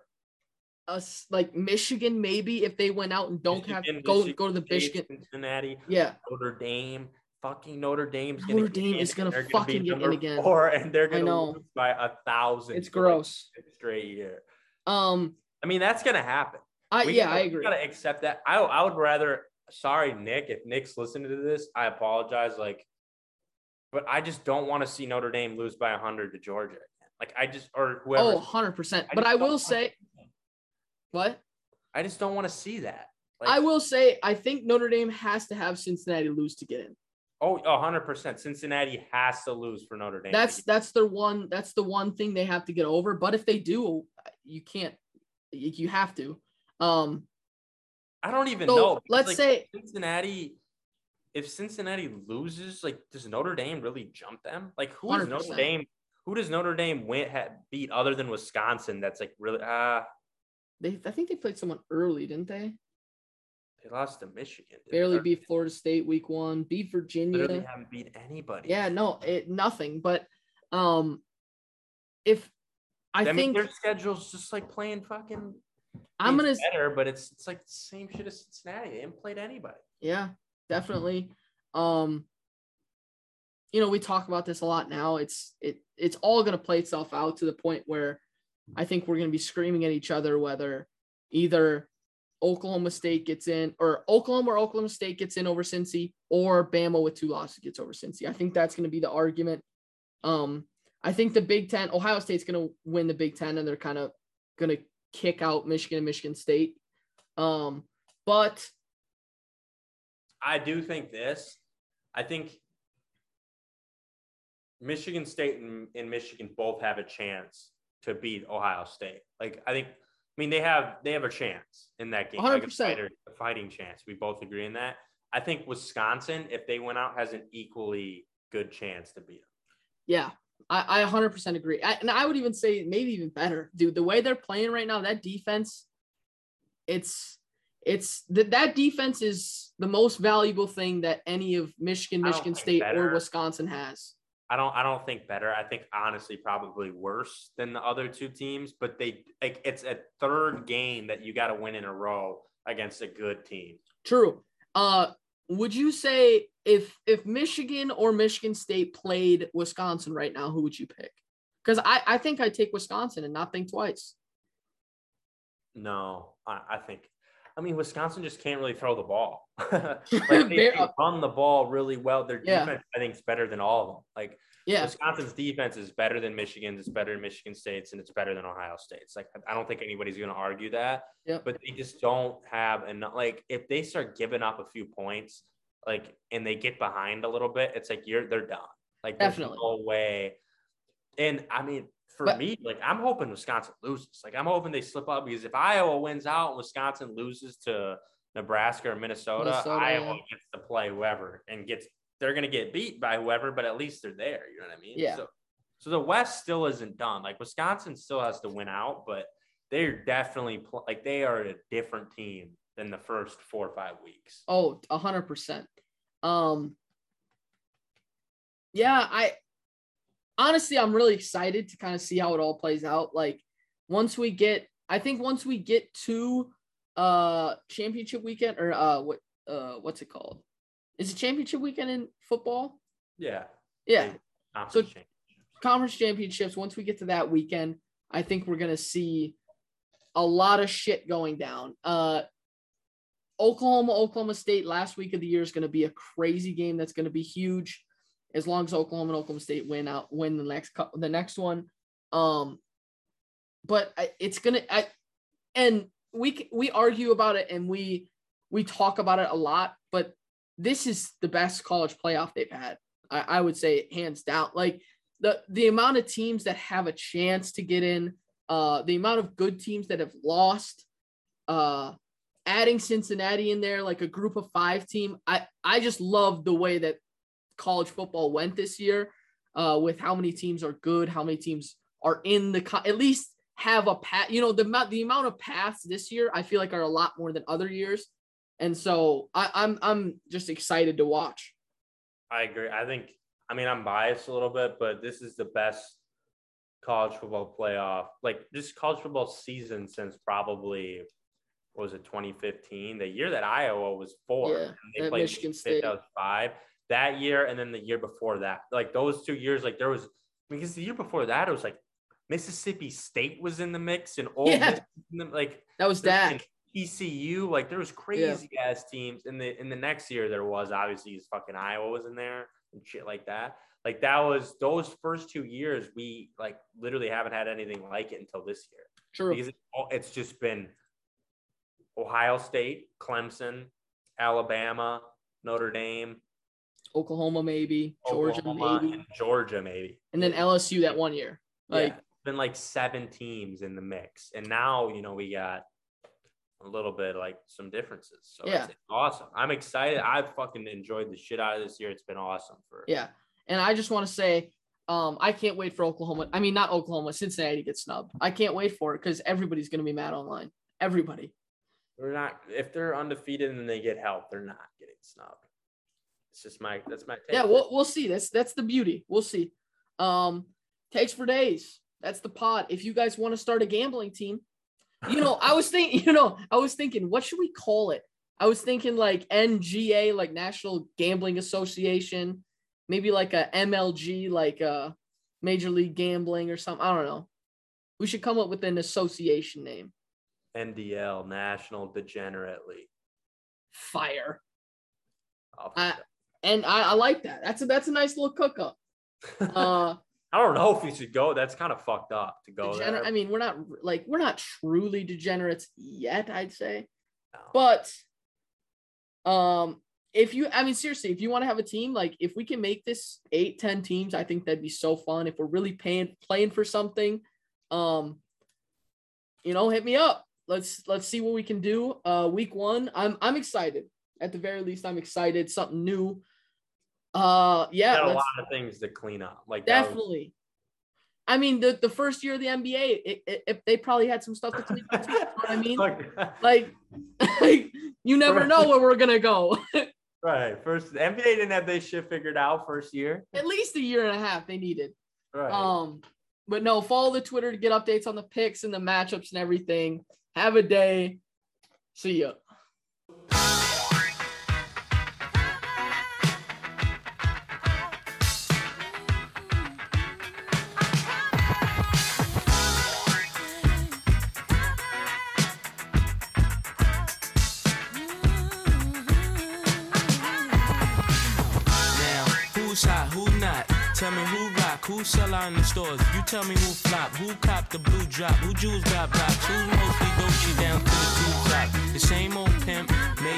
us like Michigan, maybe if they went out and don't Michigan, have go Michigan go to the Michigan. Cincinnati, Yeah, Notre Dame. Fucking Notre Dame's Notre Dame is gonna fucking get in again. Four, and they're gonna know. lose by a thousand. it's gross. straight year. Um, I mean, that's gonna happen. I We yeah, gotta- I agree. gotta accept that. I I would rather. Sorry, Nick. If Nick's listening to this, I apologize. Like, but I just don't want to see Notre Dame lose by hundred to Georgia. Like, I just or whoever. Oh, 100 percent. I But I will say, what I just don't want to see that. Like, I will say, I think Notre Dame has to have Cincinnati lose to get in. Oh, hundred percent. Cincinnati has to lose for Notre Dame. That's that's their one. That's the one thing they have to get over. But if they do, you can't. You have to. Um, I don't even so know. let's like, say Cincinnati. If Cincinnati loses, like, does Notre Dame really jump them? Like, who does Notre 100%. Dame? Who does Notre Dame win, beat other than Wisconsin? That's like really. Ah, they. I think they played someone early, didn't they? they lost to Michigan. Barely they? beat Florida State week one. Beat Literally Virginia. haven't beat anybody. Yeah, no, it nothing. But um, if I, I, mean, think their schedule's just like playing fucking. I'm gonna better, but it's it's like the same shit as Cincinnati. They haven't played anybody. Yeah, definitely. Um, you know, we talk about this a lot now. It's it it's all gonna play itself out to the point where I think we're gonna be screaming at each other whether either Oklahoma State gets in or Oklahoma or Oklahoma State gets in over Cincy or Bama with two losses gets over Cincy. I think that's gonna be the argument. Um, I think the Big Ten, Ohio State's gonna win the Big Ten, and they're kind of gonna kick out Michigan and Michigan State. Um, but I do think this. I think Michigan State and, and Michigan both have a chance to beat Ohio State. Like I think, I mean they have they have a chance in that game, like a, 100%. fighter, a fighting chance. We both agree in that. I think Wisconsin, if they went out, has an equally good chance to beat them. Yeah, I, I 100% agree. I, and I would even say maybe even better, dude. The way they're playing right now, that defense, it's it's that that defense is the most valuable thing that any of Michigan, Michigan State, better. or Wisconsin has. I don't I don't think better. I think honestly probably worse than the other two teams, but they like it's a third game that you got to win in a row against a good team. True. Uh, would you say if if Michigan or Michigan State played Wisconsin right now, who would you pick? Because I I think I'd take Wisconsin and not think twice. No, I, I think I mean Wisconsin just can't really throw the ball. like they, they run the ball really well. Their Yeah. defense I think is better than all of them. Like Yeah, Wisconsin's defense is better than Michigan's, it's better than Michigan State's, and it's better than Ohio State's. Like I don't think anybody's going to argue that. Yep. But they just don't have enough. Like if they start giving up a few points, like and they get behind a little bit, it's like you're they're done. Like Definitely. no way. And I mean, for But- me, like I'm hoping Wisconsin loses. Like I'm hoping they slip up because if Iowa wins out, and Wisconsin loses to Nebraska or Minnesota, Minnesota, Iowa yeah. gets to play whoever and gets they're gonna get beat by whoever, but at least they're there. You know what I mean? Yeah. So, so the West still isn't done. Like Wisconsin still has to win out, but they're definitely pl- like they are a different team than the first four or five weeks. Oh, a hundred percent. Um, yeah, I honestly, I'm really excited to kind of see how it all plays out. Like once we get, I think once we get to uh championship weekend or uh what uh what's it called? Is it championship weekend in football? Yeah. Yeah. conference championship. conference championships, once we get to that weekend, I think we're gonna see a lot of shit going down. Uh Oklahoma, Oklahoma State last week of the year is gonna be a crazy game that's gonna be huge as long as Oklahoma and Oklahoma State win out win the next cou- the next one. Um but I, it's gonna I and we we argue about it and we we talk about it a lot, but this is the best college playoff they've had. I, I would say hands down. Like the the amount of teams that have a chance to get in, uh, the amount of good teams that have lost, uh, adding Cincinnati in there like a group of five team. I I just love the way that college football went this year, uh, with how many teams are good, how many teams are in the at least have a path. You know the the amount of paths this year I feel like are a lot more than other years, and so I, I'm I'm just excited to watch. I agree. I think. I mean, I'm biased a little bit, but this is the best college football playoff, like this college football season since probably what was it 2015, the year that Iowa was four. Yeah, and they played Michigan State. That was five. That year, and then the year before that, like those two years, like there was because the year before that, it was like Mississippi State was in the mix and all Yeah. Miss was in the- like That was Dak. ECU, like there was crazy ass teams. In the in the next year, there was obviously is fucking Iowa was in there and shit like that. Like that was those first two years. We like literally haven't had anything like it until this year True. because it's just been Ohio State, Clemson, Alabama, Notre Dame, Oklahoma maybe, Georgia Oklahoma, maybe, and Georgia maybe. and then LSU that one year. Like yeah, been like seven teams in the mix, and now you know we got a little bit like some differences. So Yeah. awesome. I'm excited. I've fucking enjoyed the shit out of this year. It's been awesome for yeah, and I just want to say, um, I can't wait for Oklahoma. I mean, not Oklahoma, Cincinnati gets snubbed. I can't wait for it because everybody's gonna be mad online. Everybody. We're not if they're undefeated and they get help, they're not getting snubbed. It's just my that's my take. Yeah, we'll we'll see. That's that's the beauty. We'll see. Um, takes for days. That's the pod. If you guys want to start a gambling team, you know, I was thinking, you know, I was thinking, what should we call it? I was thinking like NGA, like National Gambling Association, maybe like a MLG, like a Major League Gambling or something. I don't know. We should come up with an association name. NDL National Degenerate League. Fire. Put I-. And I, I like that. That's a that's a nice little cook up. Uh I don't know if we should go. That's kind of fucked up to go degener- there. I mean, we're not like we're not truly degenerates yet, I'd say. No. But um if you I mean seriously, if you want to have a team, like if we can make this eight, 10 teams, I think that'd be so fun. If we're really paying playing for something, um, you know, hit me up. Let's let's see what we can do. Uh week one. I'm I'm excited. At the very least, I'm excited. Something new. Uh yeah, a lot of things to clean up. Like was- Definitely. I mean, the, the first year of the NBA, it, it, it- they probably had some stuff to clean up. You know what I mean? Like- Like, you never know where we're gonna go. right. First, the NBA didn't have this shit figured out first year. At least a year and a half they needed. Right. Um, but no, follow the Twitter to get updates on the picks and the matchups and everything. Have a day. See ya. Who stores. You tell me who flop, who cop the blue drop, who jewels got blocks, who's mostly Dolce down to the two top. The same old pimp, made